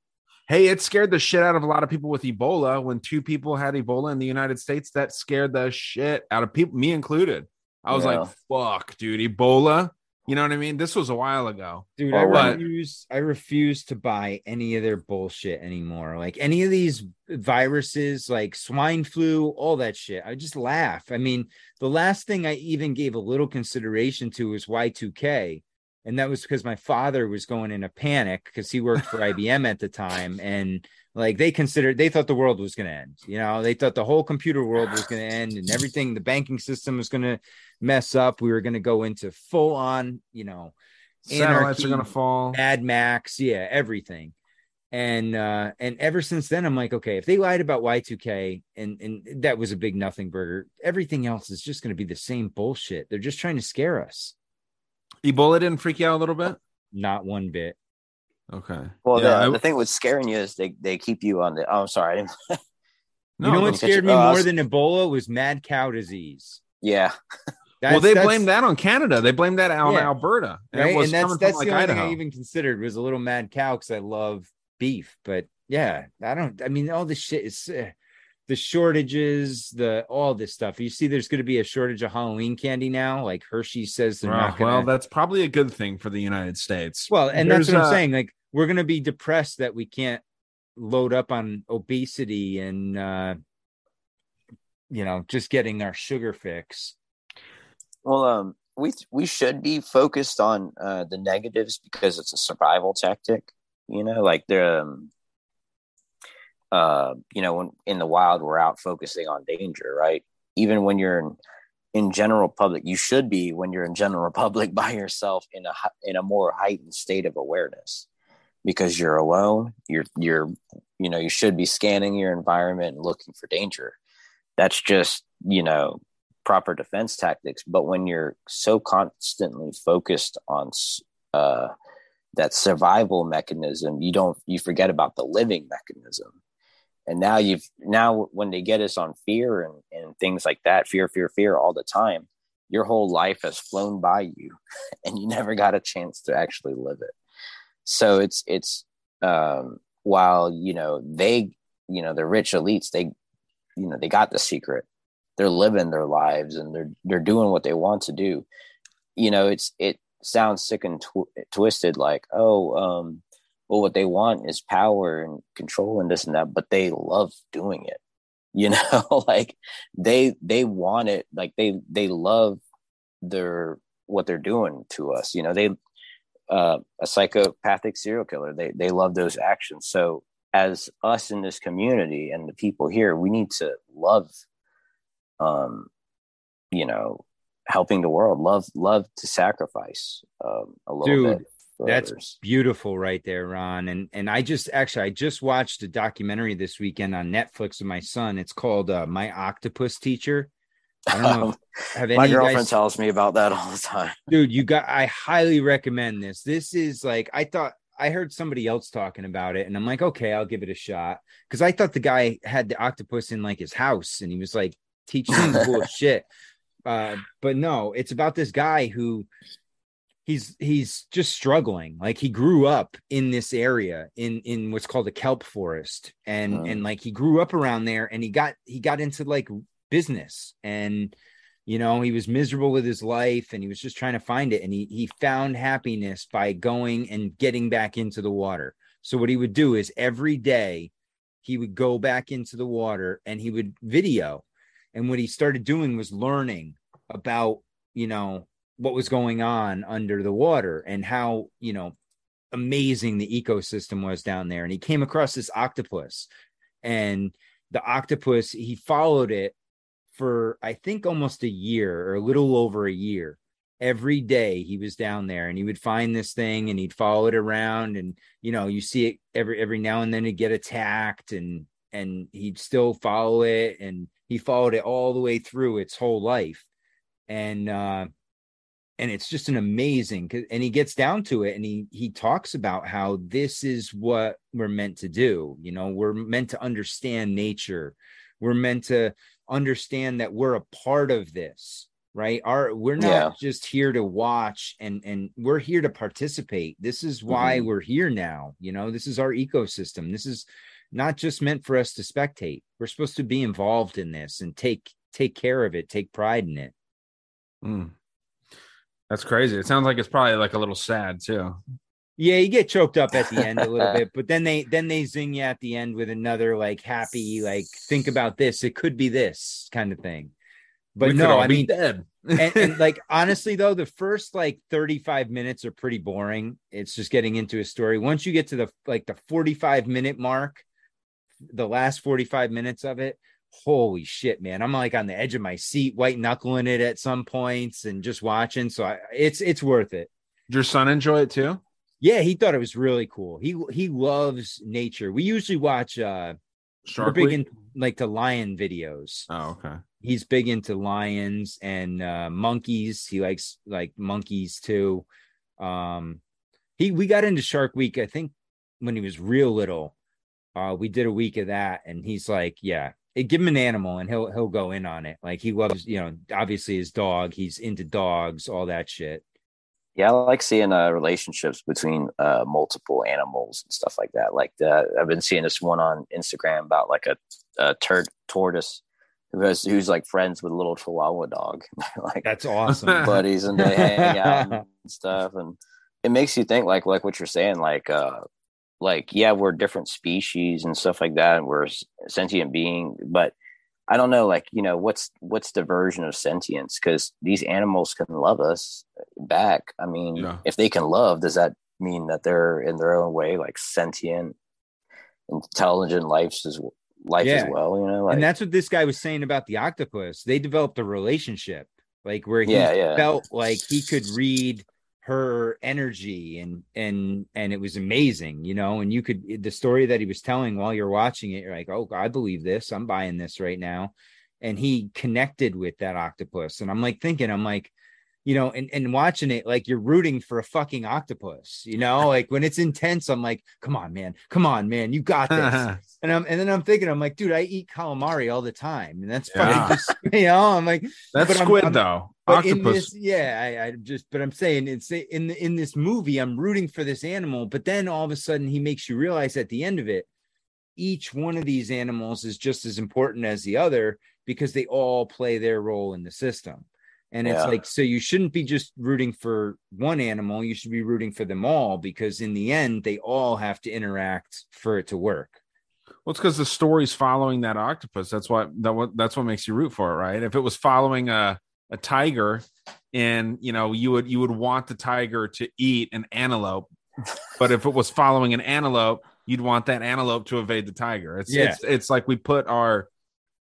Hey, it scared the shit out of a lot of people with Ebola. When two people had Ebola in the United States, that scared the shit out of people, me included. I was yeah. like, fuck, dude, Ebola you know what I mean? This was a while ago. Dude, I oh, refuse I refuse to buy any of their bullshit anymore. Like any of these viruses, like swine flu, all that shit. I just laugh. I mean, the last thing I even gave a little consideration to was Y2K. And that was because my father was going in a panic because he worked for IBM at the time. And like they considered they thought the world was going to end you know? They thought the whole computer world was going to end and everything the banking system was going to mess up. We were going to go into full on you know satellites anarchy, are going to fall. Mad max yeah everything. And uh and ever since then i'm like okay if they lied about y2k and and that was a big nothing burger everything else is just going to be the same bullshit. They're just trying to scare us. Ebola didn't freak you out a little bit? Not one bit Okay. Well, yeah, the, I, the thing with scaring you is they, they keep you on the. Oh, I'm sorry. No, you know what scared me Oh, more than Ebola was mad cow disease. Yeah. well, they that's- blamed that on Canada. They blamed that on Yeah. Alberta. And right? it was And that's that's from the like only thing I even considered was a little mad cow because I love beef. But yeah, I don't. I mean, all this shit is uh, the shortages, the all this stuff. You see, there's going to be a shortage of Halloween candy now. Like Hershey says they're Well, not going well, that's probably a good thing for the United States. Well, and that's There's, what I'm saying. Like, we're going to be depressed that we can't load up on obesity and, uh, you know, just getting our sugar fix. Well, um, we we should be focused on uh, the negatives because it's a survival tactic. You know, like the, um, uh, you know, when in the wild we're out focusing on danger, right? Even when you're in, in general public, you should be when you're in general public by yourself in a in a more heightened state of awareness because you're alone. You're you're you know you should be scanning your environment and looking for danger. That's just you know proper defense tactics. But when you're so constantly focused on uh, that survival mechanism, you don't you forget about the living mechanism. And now you've now when they get us on fear and, and things like that, fear, fear, fear all the time, your whole life has flown by you and you never got a chance to actually live it. So it's it's um while you know they you know the rich elites they you know they got the secret. They're living their lives and they're they're doing what they want to do. You know it's it sounds sick and tw- twisted like oh um well what they want is power and control and this and that but they love doing it. You know like they they want it. Like they they love their what they're doing to us. You know they uh, a psychopathic serial killer they they love those actions so as us in this community and the people here we need to love um you know helping the world love love to sacrifice um a little Dude, bit That's others. beautiful right there, Ron. And and I just actually I just watched a documentary this weekend on Netflix with my son. It's called uh, My Octopus Teacher. I don't know. if- have any my girlfriend guys- tells me about that all the time. Dude you got i highly recommend this. This is like i thought i heard somebody else talking about it and i'm like okay i'll give it a shot. Because i thought the guy had the octopus in like his house and he was like teaching cool shit. Uh but no it's about this guy who he's he's just struggling. Like he grew up in this area in in what's called a kelp forest and Oh. and like he grew up around there and he got he got into like business. And you know he was miserable with his life and he was just trying to find it. And he he found happiness by going and getting back into the water. So what he would do is every day he would go back into the water and he would video. And what he started doing was learning about you know what was going on under the water and how you know amazing the ecosystem was down there. And he came across this octopus and the octopus he followed it for I think almost a year or a little over a year. Every day he was down there and he would find this thing and he'd follow it around and you know you see it every every now and then it'd get attacked and and he'd still follow it and he followed it all the way through its whole life. And uh and it's just an amazing and he gets down to it and he he talks about how this is what we're meant to do. You know we're meant to understand nature. We're meant to understand that we're a part of this right our we're not Yeah. just here to watch and and we're here to participate this is why Mhm. we're here now you know this is our ecosystem this is not just meant for us to spectate we're supposed to be involved in this and take take care of it take pride in it Mm. That's crazy. It sounds like it's probably like a little sad too. Yeah, you get choked up at the end a little bit, but then they then they zing you at the end with another like happy, like think about this, it could be this kind of thing. But We no, I mean, dead. and, and like honestly though, the first like 35 minutes are pretty boring. It's just getting into a story. Once you get to the like the 45 minute mark, the last 45 minutes of it, holy shit, man. I'm like on the edge of my seat, white knuckling it at some points and just watching. So I, it's it's worth it. Your son enjoy it too? Yeah, he thought it was really cool. He he loves nature. We usually watch uh we're big Week? in like the lion videos. Oh, okay. He's big into lions and uh monkeys. He likes like monkeys too. Um he we got into Shark Week, I think when he was real little. Uh we did a week of that and he's like, yeah, eh, give him an animal and he'll he'll go in on it. Like he loves, you know, obviously his dog. He's into dogs, all that shit. Yeah, I like seeing uh, relationships between uh, multiple animals and stuff like that. Like the, I've been seeing this one on Instagram about like a, a tur- tortoise who has who's like friends with a little Chihuahua dog. like That's awesome. buddies, and they hang out and stuff, and it makes you think like like what you're saying, like uh, like yeah, we're different species and stuff like that, and we're s- sentient being, but I don't know, like you know, what's what's the version of sentience? Because these animals can love us back. I mean, Yeah. if they can love, does that mean that they're in their own way like sentient, intelligent lives as life as well? You know, like and that's what this guy was saying about the octopus. They developed a relationship, like where he Yeah, yeah. felt like he could read her energy and and and it was amazing, you know. And you could the story that he was telling while you're watching it, you're like, oh, I believe this. I'm buying this right now. And he connected with that octopus, and I'm like thinking, I'm like, you know, and, and watching it, like you're rooting for a fucking octopus, you know, like when it's intense, I'm like, come on, man, come on, man, you got this. and I'm and then I'm thinking, I'm like, dude, I eat calamari all the time, and that's fucking just, you know, I'm like, That's but I'm- squid I'm- though. Octopus. this, yeah, I, I just, but I'm saying it's in the, in this movie, I'm rooting for this animal, but then all of a sudden he makes you realize at the end of it, each one of these animals is just as important as the other because they all play their role in the system. And it's like, so you shouldn't be just rooting for one animal, you should be rooting for them all because in the end, they all have to interact for it to work. Well, it's because the story's following that octopus. That's what that what that's what makes you root for it, right? If it was following a a tiger, and you know you would you would want the tiger to eat an antelope, but if it was following an antelope, you'd want that antelope to evade the tiger. It's Yeah. it's it's like we put our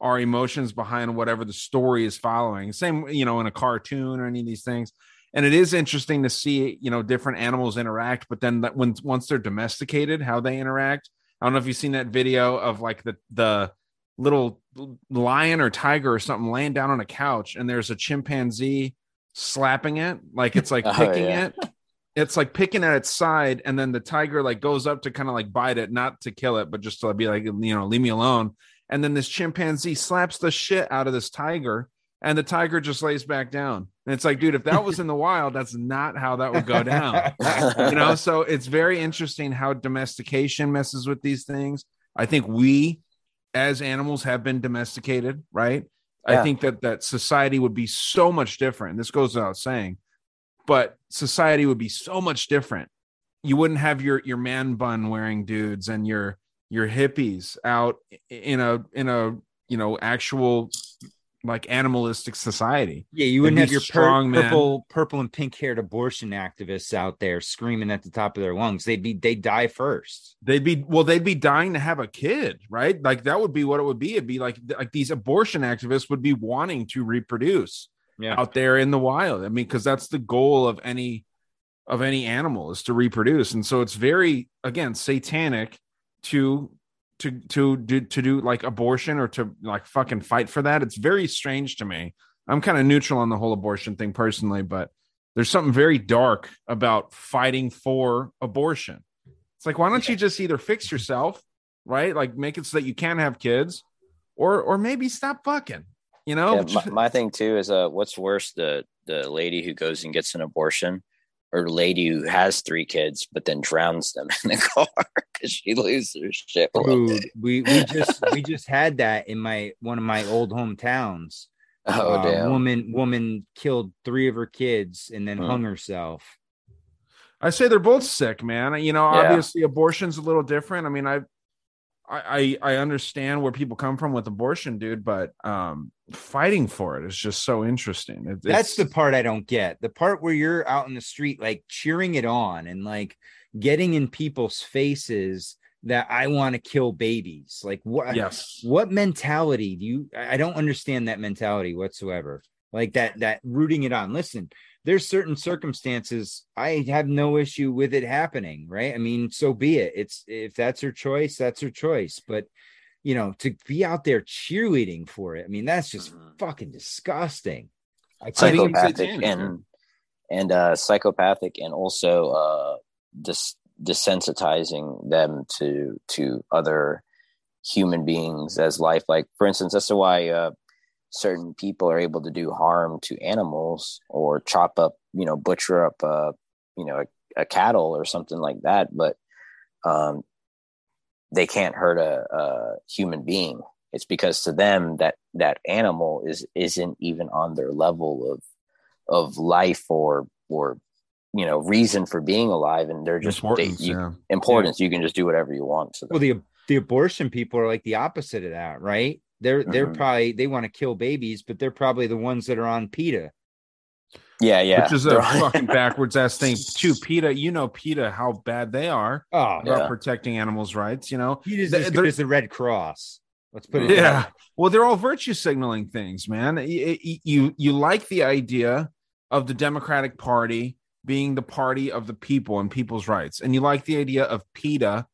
our emotions behind whatever the story is following. Same, you know, in a cartoon or any of these things. And it is interesting to see, you know, different animals interact, but then that when once they're domesticated, how they interact. I don't know if you've seen that video of like the the little lion or tiger or something laying down on a couch, and there's a chimpanzee slapping it, like it's like Oh, picking yeah. it. It's like picking at its side, and then the tiger like goes up to kind of like bite it, not to kill it, but just to be like, you know, leave me alone. And then this chimpanzee slaps the shit out of this tiger, and the tiger just lays back down. And it's like, dude, if that was in the wild, that's not how that would go down. you know, so it's very interesting how domestication messes with these things. I think we as animals have been domesticated, right? I think that that society would be so much different. This goes without saying, but society would be so much different. You wouldn't have your your man bun wearing dudes and your your hippies out in a in a you know actual like animalistic society. Yeah, you wouldn't have your pur- strong men. purple, purple and pink haired abortion activists out there screaming at the top of their lungs. They'd be they die first. They'd be well, they'd be dying to have a kid, right? Like that would be what it would be. It'd be like like these abortion activists would be wanting to reproduce Yeah. out there in the wild. I mean, because that's the goal of any of any animal is to reproduce, and so it's very again satanic to to to do to do like abortion or to like fucking fight for that. It's very strange to me. I'm kind of neutral on the whole abortion thing personally, but there's something very dark about fighting for abortion. It's like, why don't you just either fix yourself, right? Like make it so that you can have kids, or or maybe stop fucking. You know, Yeah, my, my thing too is uh, what's worse the the lady who goes and gets an abortion, or the lady who has three kids but then drowns them in the car because she loses her shit. Dude, we we just we just had that in my one of my old hometowns. Oh Uh, damn! woman woman killed three of her kids and then Hmm. hung herself. I say they're both sick, man. You know, Yeah. obviously abortion's a little different. I mean, I, I, I I understand where people come from with abortion, dude, but um, fighting for it is just so interesting. It- That's the part I don't get. The part where you're out in the street, like cheering it on and like getting in people's faces that I want to kill babies. Like what? yes. What mentality do you? I I don't understand that mentality whatsoever. Like that, that rooting it on. Listen, there's certain circumstances I have no issue with it happening, right? I mean, so be it. It's if that's her choice, that's her choice. But you know, to be out there cheerleading for it, I mean, that's just Mhm. fucking disgusting. I I can't think even it's psychopathic and and uh psychopathic and also uh dis- desensitizing them to to other human beings as life. Like, for instance, that's to why uh, certain people are able to do harm to animals or chop up, you know, butcher up, uh, you know, a, a cattle or something like that. But um, they can't hurt a, a human being. It's because to them that that animal is isn't even on their level of of life or or you know reason for being alive, and they're just Importance, they, you, yeah. importance. You can just do whatever you want. So Well, the the abortion people are like the opposite of that, right? They're they're Mhm. probably they want to kill babies, but they're probably the ones that are on PETA. yeah, yeah, Which is a They're- fucking backwards ass thing too. PETA, you know PETA, how bad they are Oh, about Yeah. protecting animals' rights. You know, PETA's They- as good as the Red Cross. Let's put it. yeah. that way. Well, they're all virtue signaling things, man. Y- y- You you like the idea of the Democratic Party being the party of the people and people's rights, and you like the idea of PETA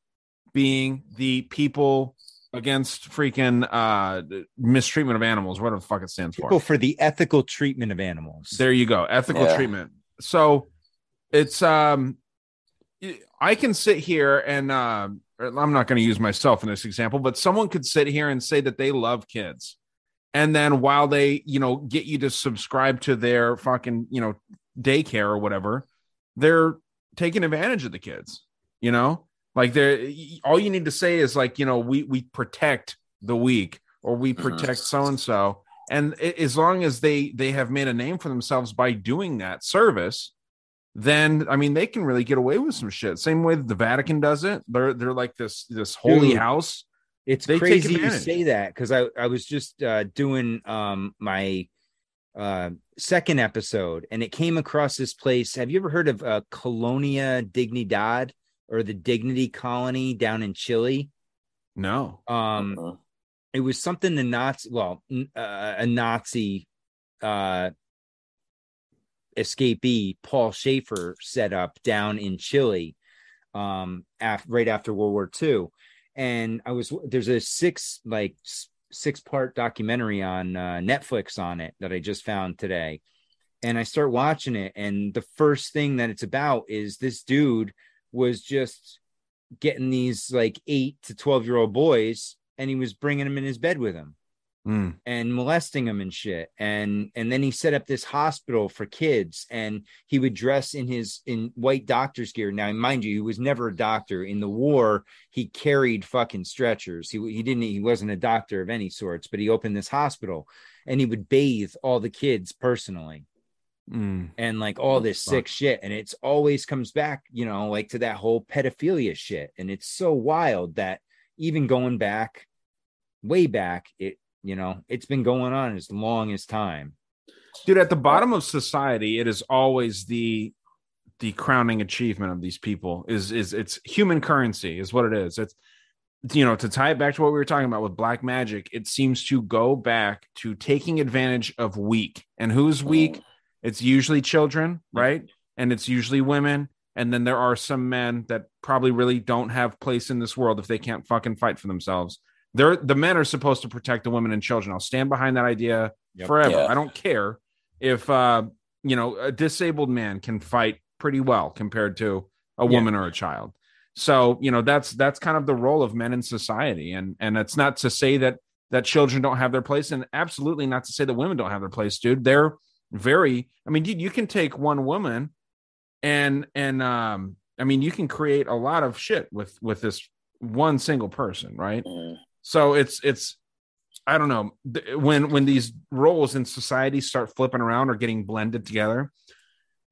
being the people against freaking uh mistreatment of animals, whatever the fuck it stands for. People for the ethical treatment of animals. There you go. Ethical Yeah. treatment. So it's um I can sit here and uh, I'm not going to use myself in this example, but someone could sit here and say that they love kids. And then while they, you know, get you to subscribe to their fucking, you know, daycare or whatever, they're taking advantage of the kids, you know? Like they're all you need to say is like, you know, we we protect the weak or we protect so and so. And as long as they they have made a name for themselves by doing that service, then I mean they can really get away with some shit. Same way that the Vatican does it. They're they're like this this holy Dude. house. It's They crazy you say that because I, I was just uh, doing um, my uh, second episode and it came across this place. Have you ever heard of uh, Colonia Dignidad or the Dignity Colony down in Chile? No. Um, Mhm. it was something the Nazi, well, uh, a Nazi uh, escapee, Paul Schaefer, set up down in Chile, um, af- right after World War II. And I was there's a six like six part documentary on uh, Netflix on it that I just found today, and I start watching it, and the first thing that it's about is this dude was just getting these like eight to twelve year old boys, and he was bringing them in his bed with him Mm. and molesting them and shit. And and then he set up this hospital for kids and he would dress in his in white doctor's gear. Now mind you he was never a doctor. In the war he carried fucking stretchers. He, he didn't he wasn't a doctor of any sorts but he opened this hospital and he would bathe all the kids personally Mm. and like all this sick shit and it's always comes back you know like to that whole pedophilia shit and it's so wild that even going back way back it you know it's been going on as long as time Dude, at the bottom of society, it is always the the crowning achievement of these people is is it's human currency is what it is. It's you know to tie it back to what we were talking about with black magic, it seems to go back to taking advantage of weak. And who's weak? It's usually children, right? And it's usually women. And then there are some men that probably really don't have place in this world if they can't fucking fight for themselves. They're the men are supposed to protect the women and children. I'll stand behind that idea Yep. forever. Yeah. I don't care if uh you know a disabled man can fight pretty well compared to a Yeah. woman or a child. So, you know, that's that's kind of the role of men in society. And and it's not to say that that children don't have their place and absolutely not to say that women don't have their place, dude. They're very I mean, dude, you can take one woman and and um I mean, you can create a lot of shit with with this one single person, right? Mhm. So it's it's I don't know when when these roles in society start flipping around or getting blended together,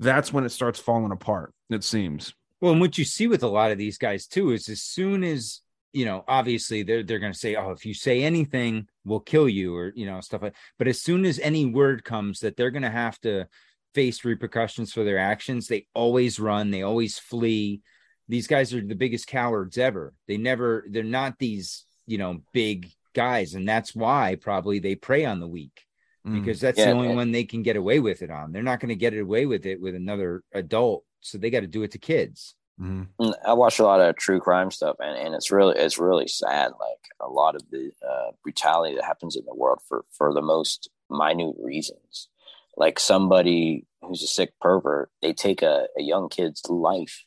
that's when it starts falling apart. It seems. well and what you see with a lot of these guys too is as soon as you know obviously they're they're going to say oh if you say anything we'll kill you or you know stuff like but as soon as any word comes that they're going to have to face repercussions for their actions they always run they always flee. These guys are the biggest cowards ever. They never they're not these you know big guys and that's why probably they prey on the weak Mm. because that's Yeah, the only and- one they can get away with it on. They're not going to get away with it with another adult so they got to do it to kids Mhm. Mm, I watch a lot of true crime stuff, and, and it's really it's really sad. Like a lot of the uh, brutality that happens in the world for for the most minute reasons. Like somebody who's a sick pervert, they take a, a young kid's life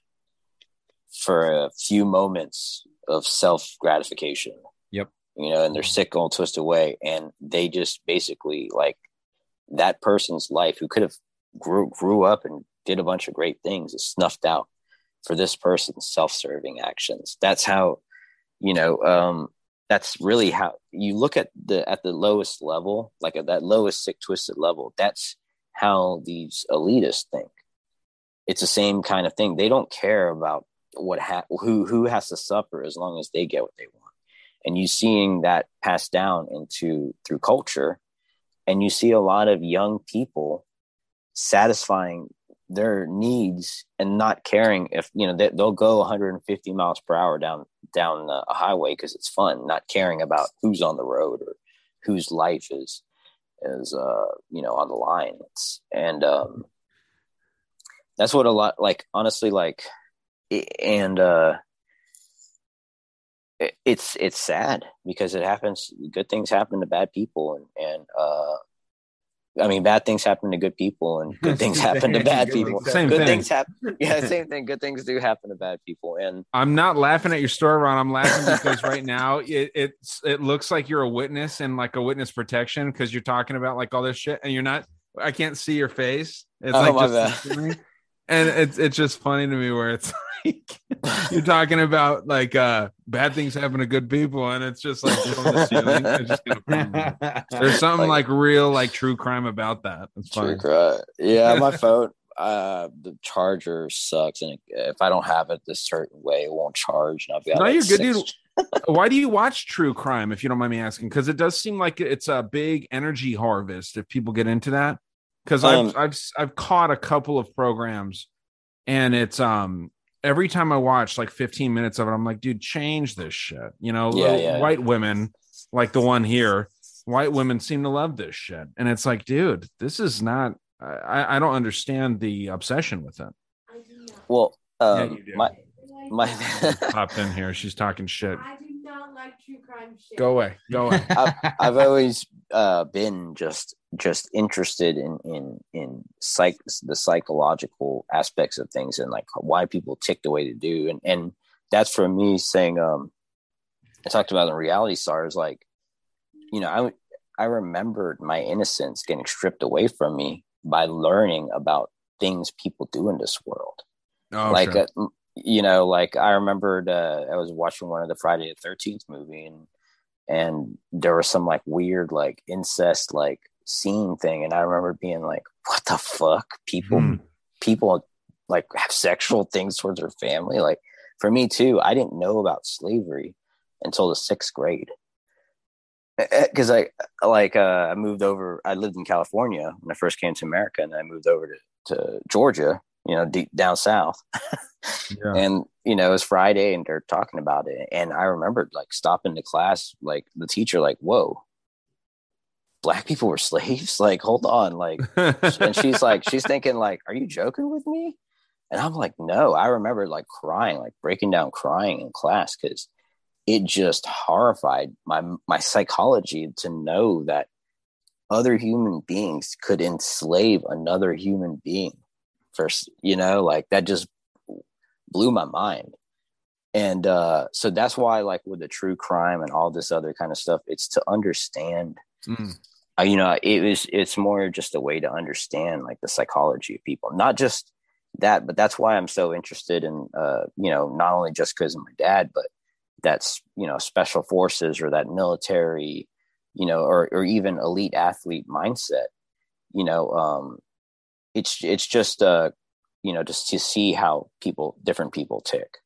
for a few moments of self gratification. Yep. you know, and they're sick, old, twisted away, and they just basically like that person's life who could have grew grew up and did a bunch of great things is snuffed out for this person's self-serving actions. That's how, you know, um, that's really how you look at the at the lowest level, like at that lowest sick, twisted level. That's how these elitists think. It's the same kind of thing. They don't care about what ha- who who has to suffer as long as they get what they want. And you seeing that passed down into through culture, and you see a lot of young people satisfying their needs and not caring if you know they, will go 150 miles per hour down down a highway because it's fun not caring about who's on the road or whose life is is uh you know on the line. It's, and um that's what a lot like honestly like and uh it's it's sad because it happens good things happen to bad people and and uh I mean, bad things happen to good people, and good things happen to bad people. Same good thing. things happen. Yeah, same thing. Good things do happen to bad people, and I'm not laughing at your story, Ron. I'm laughing because right now it it's it looks like you're a witness and like a witness protection because you're talking about like all this shit, and you're not. I can't see your face. It's Oh, like my just, and it's it's just funny to me where it's like you're talking about like uh bad things happen to good people, and it's just like the ceiling. It's just gonna- there's something like, real like true crime about that. It's funny. True crime. Yeah, my phone, uh, the charger sucks, and if I don't have it this certain way, it won't charge. And I've got No, like you're good, six- dude. Why do you watch true crime if you don't mind me asking? Because it does seem like it's a big energy harvest if people get into that. Because Um, I've I've I've caught a couple of programs, and it's um every time I watch like 15 minutes of it, I'm like, dude, change this shit. You know, Yeah, yeah. white women like the one here, white women seem to love this shit, and it's like, dude, this is not. I I don't understand the obsession with it. Well, um, you my my Popped in here, she's talking shit. I do not like true crime shit. Go away, go away. I've, I've always uh, been just just interested in in in psych the psychological aspects of things and like why people tick the way they do and and that's for me saying um I talked about in reality stars like you know I I remembered my innocence getting stripped away from me by learning about things people do in this world Oh, like sure. uh, you know like i remembered uh, i was watching one of the friday the 13th movie and and there was some like weird like incest like scene thing and i remember being like what the fuck people Hmm. people like have sexual things towards their family like for me too i didn't know about slavery until the sixth grade because i like uh, i moved over i lived in california when i first came to america and i moved over to, to georgia you know deep down south Yeah. and you know it was friday and they're talking about it and i remembered like stopping the class like the teacher like whoa black people were slaves? Like hold on like and she's like she's thinking like are you joking with me? And i'm like no i remember like crying like breaking down crying in class because it just horrified my my psychology to know that other human beings could enslave another human being first you know like that just blew my mind. And uh so that's why like with the true crime and all this other kind of stuff it's to understand Mm. You know it was it's more just a way to understand like the psychology of people. Not just that but that's why i'm so interested in uh you know not only just because of my dad but that's you know special forces or that military you know or or even elite athlete mindset you know um it's it's just uh you know just to see how people different people tick.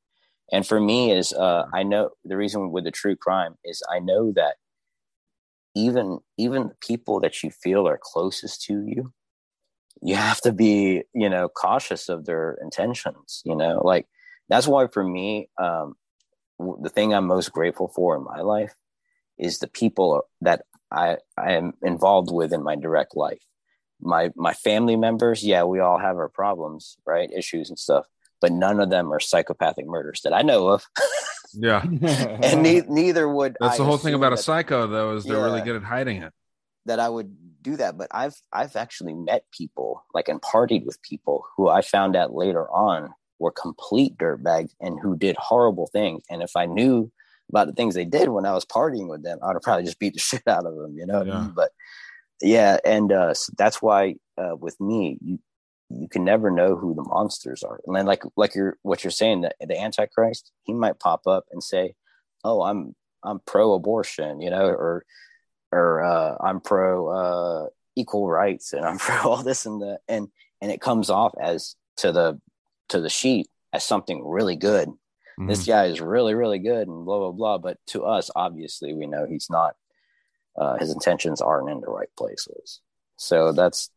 And for me is uh i know the reason with the true crime is i know that even even the people that you feel are closest to you you have to be you know cautious of their intentions you know? Like that's why for me um the thing i'm most grateful for in my life is the people that i i am involved with in my direct life. My my family members yeah we all have our problems right? Issues and stuff but none of them are psychopathic murders that i know of Yeah. and ne- neither would That's I the whole thing assume about a psycho, though, is they're really good at hiding it. that I would do that, but I've I've actually met people like and partied with people who I found out later on were complete dirtbags and who did horrible things. And if I knew about the things they did when I was partying with them, I would have probably just beat the shit out of them, you know. Yeah. But yeah, and uh, so that's why uh, with me, you you can never know who the monsters are. And then like like you're what you're saying, that the Antichrist, he might pop up and say, "Oh, I'm I'm pro-abortion," you know, or or uh, I'm pro uh, equal rights, and I'm pro all this and the and and it comes off as to the to the sheep as something really good. This guy is really really good, and blah blah blah. But to us, obviously, we know he's not. Uh, his intentions aren't in the right places. So that's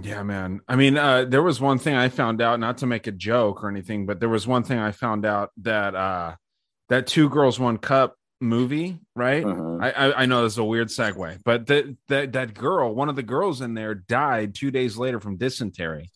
Yeah, man. I mean, uh, there was one thing I found out, not to make a joke or anything, but there was one thing I found out that uh, that Two Girls One Cup movie, right? Mm-hmm. I, I I know this is a weird segue, but that that that girl, one of the girls in there, died two days later from dysentery.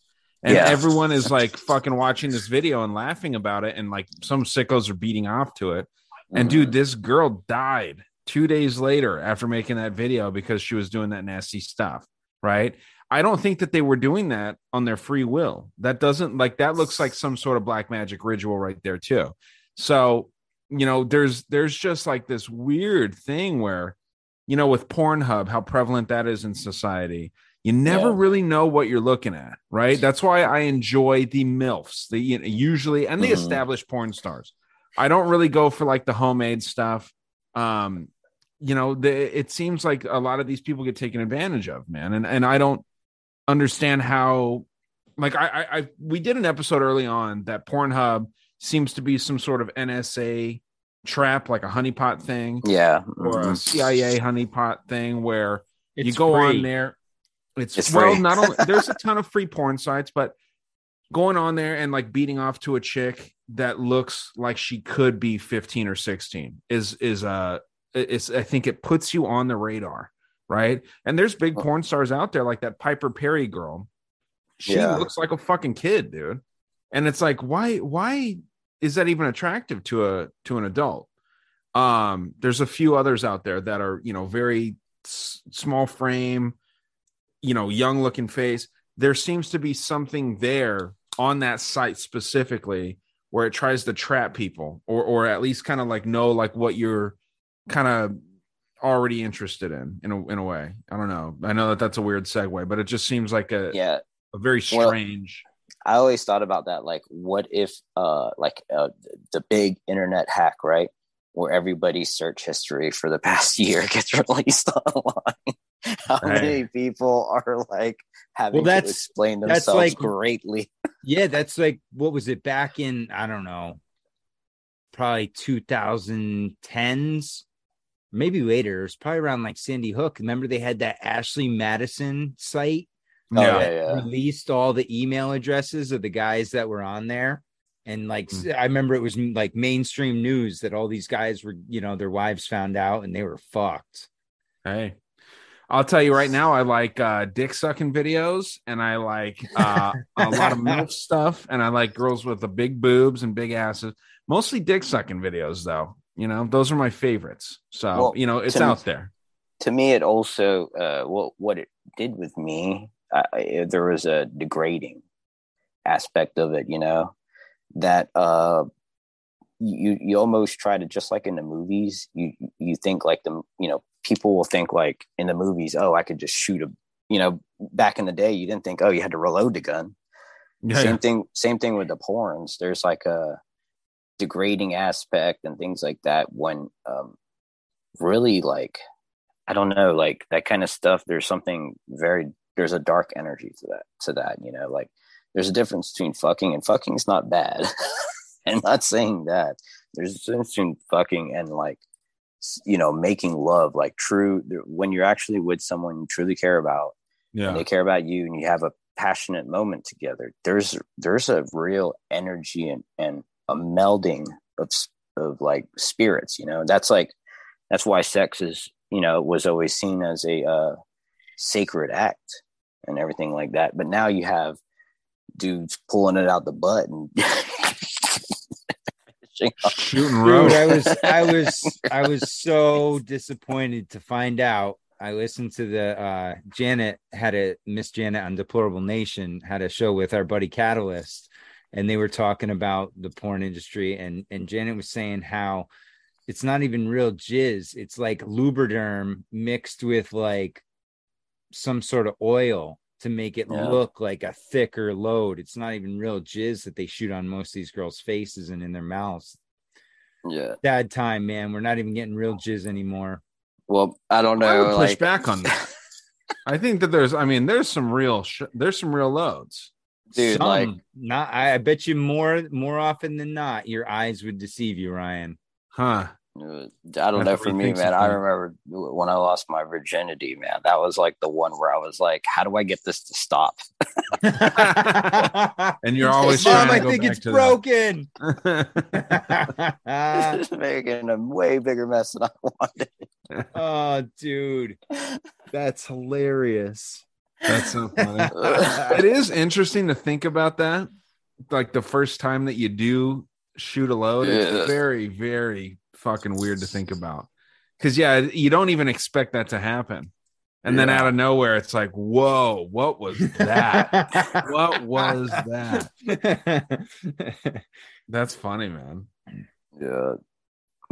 And Yeah. everyone is like fucking watching this video and laughing about it, and like some sickos are beating off to it. And Mm-hmm. dude, this girl died two days later after making that video because she was doing that nasty stuff, right? I don't think that they were doing that on their free will. That doesn't like that looks like some sort of black magic ritual right there too. So, you know, there's there's just like this weird thing where, you know, with Pornhub, how prevalent that is in society. You never Yeah. really know what you're looking at, right? That's why I enjoy the MILFs, the you know, usually and the Mhm. established porn stars. I don't really go for like the homemade stuff. Um, you know, the, it seems like a lot of these people get taken advantage of, man. And and I don't understand how like I, I I we did an episode early on that Pornhub seems to be some sort of NSA trap, like a honeypot thing, yeah. or a mhm. CIA honeypot thing where you go free. on there. It's, It's well, not only there's a ton of free porn sites, but going on there and like beating off to a chick that looks like she could be 15 or 16 is is uh it's I think it puts you on the radar, right? And there's big porn stars out there like that Piper Perry girl. She Yeah. looks like a fucking kid, dude. And it's like, why why is that even attractive to a to an adult? Um, there's a few others out there that are, you know, very s- small frame, you know, young looking face. There seems to be something there on that site specifically where it tries to trap people or or at least kind of like know like what you're kind of already interested in in a, in a way. I don't know. I know that that's a weird segue, but it just seems like a yeah. a very Well, strange. I always thought about that. Like, what if, uh, like, uh, the big internet hack, right? Where everybody's search history for the past year gets released online. How Right. many people are like having Well, that's- to explain that's themselves like- greatly? yeah, that's like what was it back in? I don't know, probably 2010s, maybe later. It was probably around like Sandy Hook. Remember they had that Ashley Madison site Oh, Yeah. yeah, released all the email addresses of the guys that were on there. And like I remember it was like mainstream news that all these guys were, you know, their wives found out and they were fucked. Hey, I'll tell you right now, I like uh, dick sucking videos, and I like uh, a lot of milf stuff, and I like girls with the big boobs and big asses. Mostly dick sucking videos, though. You know, those are my favorites. So Well, you know, it's out there. to me it also uh what what it did with me uh, I- there was a degrading aspect of it you know that uh you you almost try to just like in the movies you you think like the you know people will think like in the movies oh i could just shoot a you know back in the day you didn't think oh you had to reload the gun Yeah, same yeah. thing same thing with the porns there's like a degrading aspect and things like that when um really like i don't know like that kind of stuff there's something very there's a dark energy to that to that you know like there's a difference between fucking and fucking's not bad. I'm not saying that there's a difference between fucking and like you know making love like true when you're actually with someone you truly care about and Yeah, they care about you and you have a passionate moment together there's there's a real energy and, and a melding of of like spirits you know that's like that's why sex is you know was always seen as a uh sacred act and everything like that but now you have dudes pulling it out the butt and shooting rope. Dude, I was I was I was so disappointed to find out. I listened to the uh Janet had a Miss Janet on Deplorable Nation had a show with our buddy Catalyst, and they were talking about the porn industry, and and Janet was saying how it's not even real jizz; it's like lubriderm mixed with like some sort of oil to make it Yeah. look like a thicker load. It's not even real jizz that they shoot on most of these girls' faces and in their mouths. Yeah. Bad time, man. We're not even getting real jizz anymore. Well, I don't I know. would push like, back on that. I think that there's, I mean, there's some real, sh- there's some real loads. Dude, Some, like not. I, I bet you more, more often than not, your eyes would deceive you, Ryan. Huh. Uh, I don't That's know for me, thinks man. I remember when I lost my virginity, man. That was like the one where I was like, "How do I get this to stop?" And you're always Mom, trying to I go think back it's to broken. that. It's making a way bigger mess than I wanted. oh, dude, that's hilarious. That's so funny. it is interesting to think about that. Like the first time that you do shoot a load, Yeah. it's very, very fucking weird to think about. Because yeah, you don't even expect that to happen. And then out of nowhere, it's like, whoa, what was that? what was that? That's funny, man. Yeah.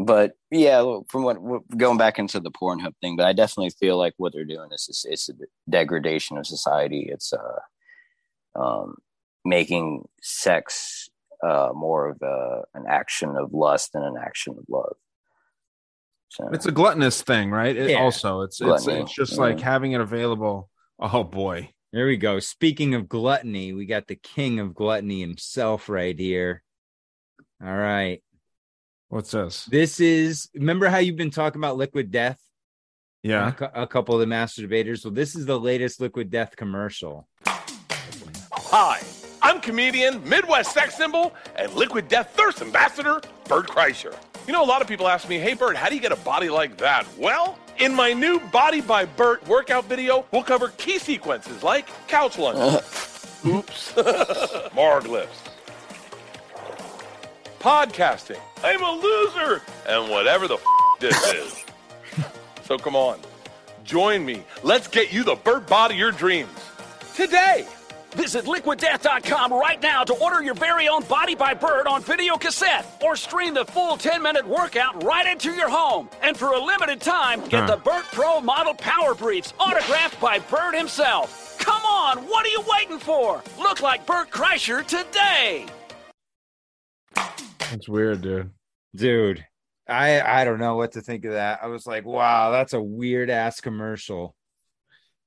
But yeah, from what what- going back into the Pornhub thing, but I definitely feel like what they're doing is it's, it's a degradation of society. It's uh, um, making sex uh, more of a, an action of lust than an action of love. So It's a gluttonous thing, right? It Yeah. also, it's it's, it's just yeah. like having it available. Oh boy. There we go. Speaking of gluttony, we got the king of gluttony himself right here. All right. What's this? This is remember how you've been talking about liquid death? Yeah. A, a couple of the master debaters. Well, this is the latest liquid death commercial. Hi, I'm comedian, Midwest sex symbol, and liquid death thirst ambassador, Bert Kreischer. You know, a lot of people ask me, hey, Bert, how do you get a body like that? Well, in my new Body by Bert workout video, we'll cover key sequences like couch lunges, uh. oops, marg lifts, podcasting, I'm a loser, and whatever the f- this is. So come on, join me. Let's get you the Bert body of your dreams today. Visit liquiddeath.com right now to order your very own Body by Bert on video cassette or stream the full 10 minute workout right into your home. And for a limited time, get the Bert Pro Model Power Briefs autographed by Bert himself. Come on, what are you waiting for? Look like Bert Kreischer today. That's weird, dude. Dude, I I don't know what to think of that. I was like, wow, that's a weird ass commercial.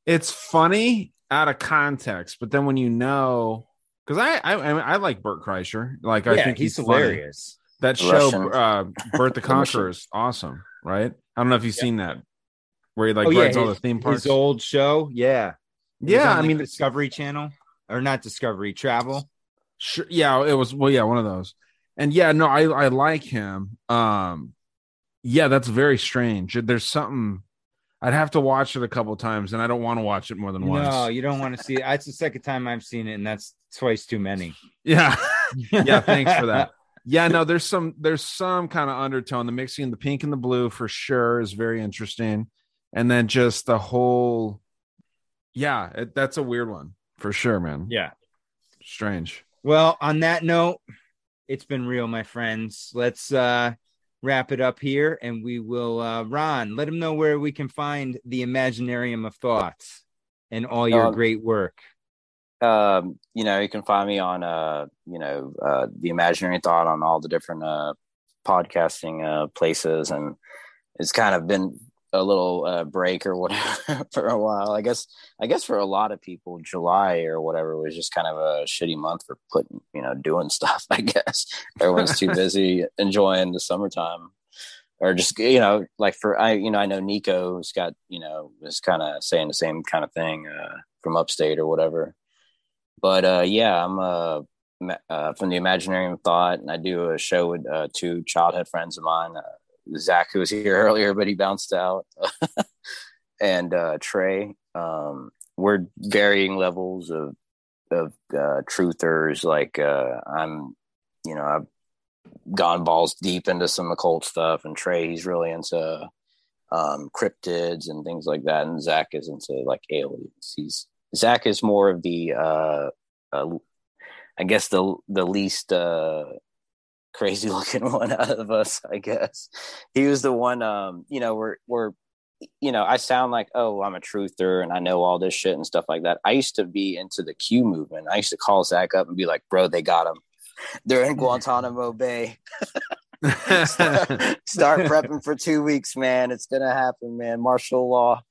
It's funny out of context, but then when you know, because I, I I I like Bert Kreischer, like I think he's, he's, funny. hilarious. That show, Russian. uh, Bert the The Conqueror, is awesome, right? I don't know if you've seen that, where he like oh yeah, rides all the theme parks. his old show. Yeah. Yeah, I mean, Discovery Channel or not Discovery Travel. Sure, yeah, it was well, yeah, one of those. And yeah, no, I I like him. Um yeah, that's very strange. There's something I'd have to watch it a couple times and I don't want to watch it more than once. No, you don't want to see it. It's the second time I've seen it, and that's twice too many. Yeah. yeah, thanks for that. Yeah, no, there's some there's some kind of undertone. The mixing the pink and the blue for sure is very interesting. And then just the whole yeah, it, that's a weird one for sure, man. Yeah. Strange. Well, on that note, it's been real, my friends. Let's uh wrap it up here and we will uh Ron, let him know where we can find the Imaginarium of Thoughts and all your Um, great work. um, you know, you can find me on uh, you know, uh the imaginary thought on all the different uh podcasting uh places and it's kind of been a little uh break or whatever for a while. I guess I guess for a lot of people, July or whatever was just kind of a shitty month for putting, you know, doing stuff, I guess. Everyone's too busy enjoying the summertime. Or just you know, like for I, you know, I know Nico's got you know was kind of saying the same kind of thing uh, from upstate or whatever but uh yeah i'm uh, uh from the imaginarium of thought and i do a show with uh two childhood friends of mine uh, zach who was here earlier but he bounced out. And uh trey um we're varying levels of of uh truthers. Like uh i'm you know i've gone balls deep into some occult stuff and trey he's really into um cryptids and things like that and zach is into like aliens. He's Zach is more of the uh, uh I guess the the least uh, crazy looking one out of us. I guess he was the one. Um, you know, we're we're you know, I sound like, oh, I'm a truther and I know all this shit and stuff like that. I used to be into the Q movement. I used to call Zach up and be like, bro, they got him. They're in Guantanamo Bay. start, start prepping for two weeks, man. It's gonna happen, man. Martial law.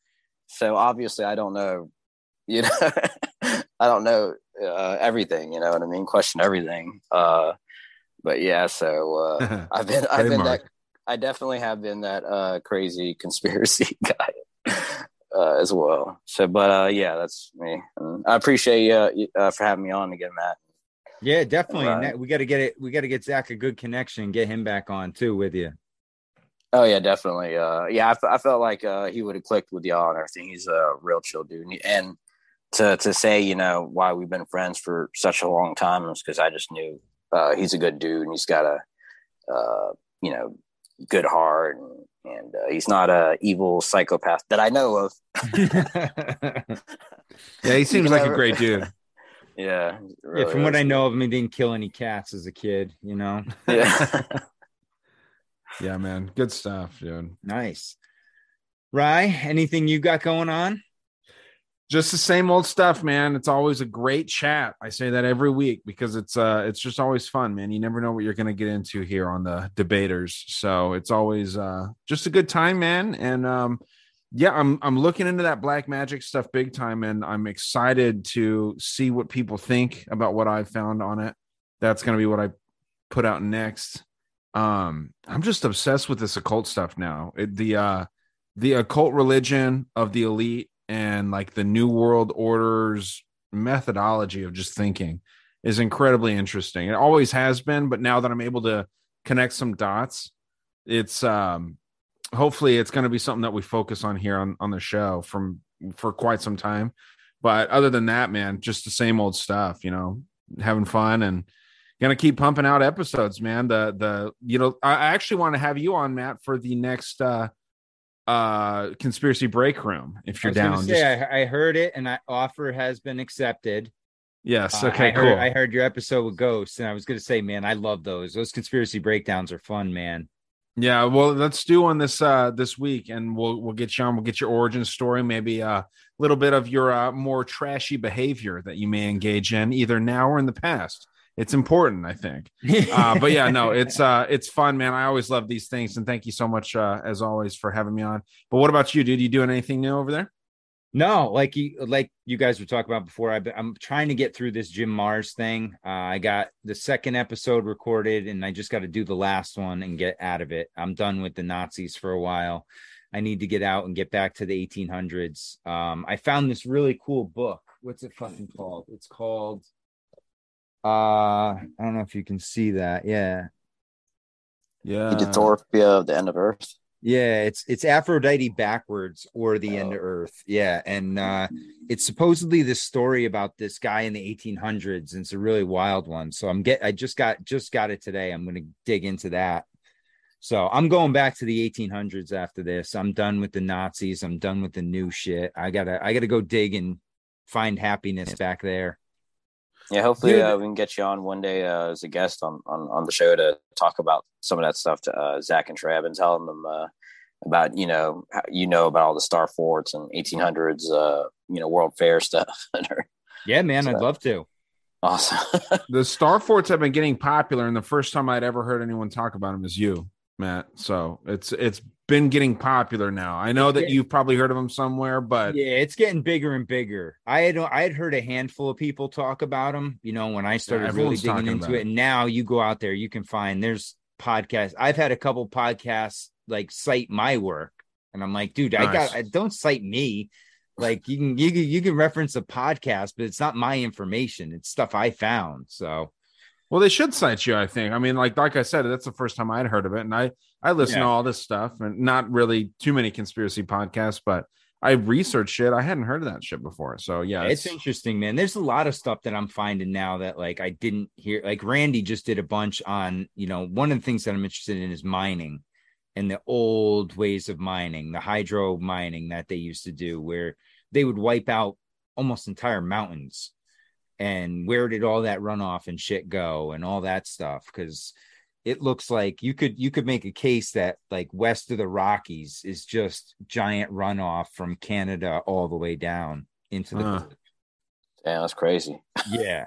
So obviously, I don't know. You know, I don't know uh, everything. You know what I mean? Question everything. Uh, but yeah, so uh, I've been, I've been that. I definitely have been that uh, crazy conspiracy guy uh, as well. So, but uh, yeah, that's me. And I appreciate you uh, for having me on again, Matt. Yeah, definitely. We got to get it. We got to get Zach a good connection, get him back on too with you. Oh yeah, definitely. Uh, yeah, I, f- I felt like uh, he would have clicked with y'all and everything. He's a real chill dude, and to to say you know why we've been friends for such a long time is because I just knew uh, he's a good dude and he's got a uh, you know good heart and, and uh, he's not a evil psychopath that I know of. yeah, he seems like a great dude. Yeah. Really yeah, from what I know of him, he didn't kill any cats as a kid, you know? Yeah. yeah, man. Good stuff, dude. Nice. Rye, anything you got going on? Just the same old stuff, man. It's always a great chat. I say that every week because it's uh it's just always fun, man. You never know what you're gonna get into here on the debaters. So it's always uh just a good time, man. And um yeah, I'm I'm looking into that black magic stuff big time, and I'm excited to see what people think about what I've found on it. That's gonna be what I put out next. Um, I'm just obsessed with this occult stuff now. It, the uh the occult religion of the elite and like the new world orders methodology of just thinking is incredibly interesting. It always has been, but now that I'm able to connect some dots, it's um hopefully it's going to be something that we focus on here on on the show from for quite some time. But other than that, man, just the same old stuff, you know, having fun and gonna keep pumping out episodes, man. The the you know, I actually want to have you on, Matt, for the next uh uh conspiracy break room if you're down. Say, just... I, I, heard it and I offer has been accepted. Yes. Okay. Uh, I cool. Heard, I heard your episode with Ghosts, and I was gonna say, man, I love those. Those conspiracy breakdowns are fun, man. Yeah, well, let's do one this uh this week, and we'll we'll get you on. We'll get your origin story, maybe a little bit of your uh, more trashy behavior that you may engage in, either now or in the past. It's important, I think. uh, but yeah, no, it's uh it's fun, man. I always love these things, and thank you so much uh, as always for having me on. But what about you, dude? You doing anything new over there? No, like you like you guys were talking about before. i am trying to get through this Jim Marrs thing. Uh, I got the second episode recorded, and I just got to do the last one and get out of it. I'm done with the Nazis for a while. I need to get out and get back to the 1800s. Um, I found this really cool book. What's it fucking called? It's called. Uh, I don't know if you can see that. Yeah. Yeah. Utopia of the End of Earth. Yeah, it's it's Aphrodite backwards or the oh. end of Earth. Yeah, and uh, it's supposedly this story about this guy in the 1800s, and it's a really wild one. So I'm get I just got just got it today. I'm going to dig into that. So I'm going back to the 1800s after this. I'm done with the Nazis. I'm done with the new shit. I gotta I gotta go dig and find happiness back there. Yeah, hopefully uh, we can get you on one day uh, as a guest on, on on the show to talk about some of that stuff to uh, Zach and Trav and telling them uh, about you know how, you know about all the star forts and 1800s uh, you know World Fair stuff. yeah, man, so, I'd love to. Awesome. the star forts have been getting popular, and the first time I'd ever heard anyone talk about them is you, Matt. So it's it's been getting popular now. I know that you've probably heard of them somewhere, but yeah, it's getting bigger and bigger. I had I had heard a handful of people talk about them. You know, when I started yeah, really digging into it, and now you go out there, you can find there's podcasts. I've had a couple podcasts like cite my work, and I'm like, dude, nice. I got I, don't cite me. Like you can you can you can reference a podcast, but it's not my information. It's stuff I found. So well, they should cite you, I think. I mean, like like I said, that's the first time I'd heard of it, and I I listen yeah. to all this stuff, and not really too many conspiracy podcasts, but I researched shit. I hadn't heard of that shit before, so yeah, it's, it's interesting, man. There's a lot of stuff that I'm finding now that like I didn't hear. Like Randy just did a bunch on, you know, one of the things that I'm interested in is mining and the old ways of mining, the hydro mining that they used to do, where they would wipe out almost entire mountains and where did all that runoff and shit go and all that stuff because it looks like you could you could make a case that like west of the rockies is just giant runoff from canada all the way down into the Huh. Yeah, that's crazy. yeah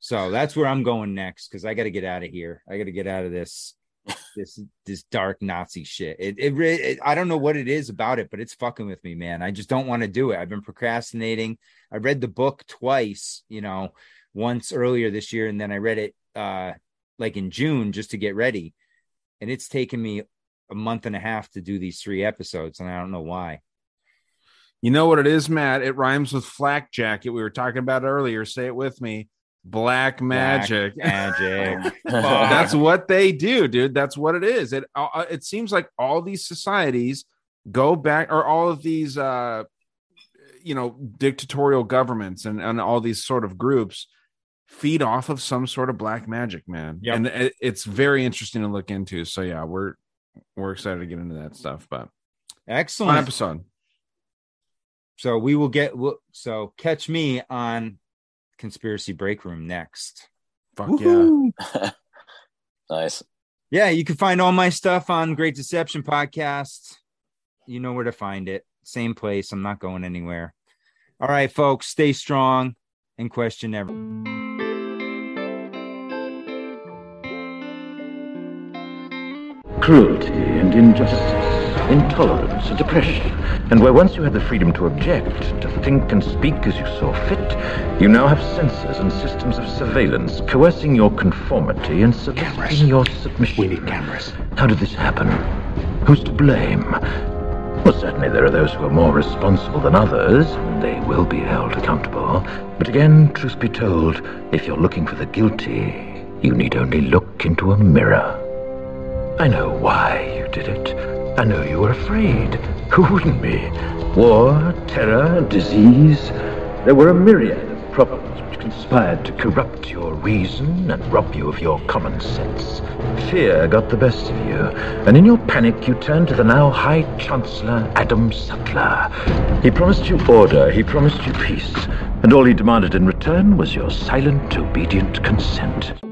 so that's where i'm going next because i got to get out of here i got to get out of this this this dark nazi shit it, it, it i don't know what it is about it but it's fucking with me man i just don't want to do it i've been procrastinating i read the book twice you know once earlier this year and then i read it uh like in june just to get ready and it's taken me a month and a half to do these three episodes and i don't know why You know what it is, Matt? It rhymes with flak jacket. We were talking about earlier. Say it with me. Black magic. magic That's what they do, dude. That's what it is. It uh, it seems like all these societies go back, or all of these, uh, you know, dictatorial governments and and all these sort of groups feed off of some sort of black magic, man. Yep. And it, it's very interesting to look into. So yeah, we're we're excited to get into that stuff. But excellent episode. So we will get so catch me on conspiracy break room next. Fuck yeah! nice. Yeah, you can find all my stuff on Great Deception Podcast. You know where to find it. Same place. I'm not going anywhere. All right, folks, stay strong and question never. Cruelty and injustice, intolerance and oppression. And where once you had the freedom to object, to think and speak as you saw fit, you now have censors and systems of surveillance coercing your conformity and soliciting your submission. We need cameras. How did this happen? Who's to blame? Well, certainly there are those who are more responsible than others, and they will be held accountable. But again, truth be told, if you're looking for the guilty, you need only look into a mirror. I know why you did it. I know you were afraid. Who wouldn't be? War, terror, disease. There were a myriad of problems which conspired to corrupt your reason and rob you of your common sense. Fear got the best of you, and in your panic you turned to the now High Chancellor Adam Sutler. He promised you order, he promised you peace, and all he demanded in return was your silent, obedient consent.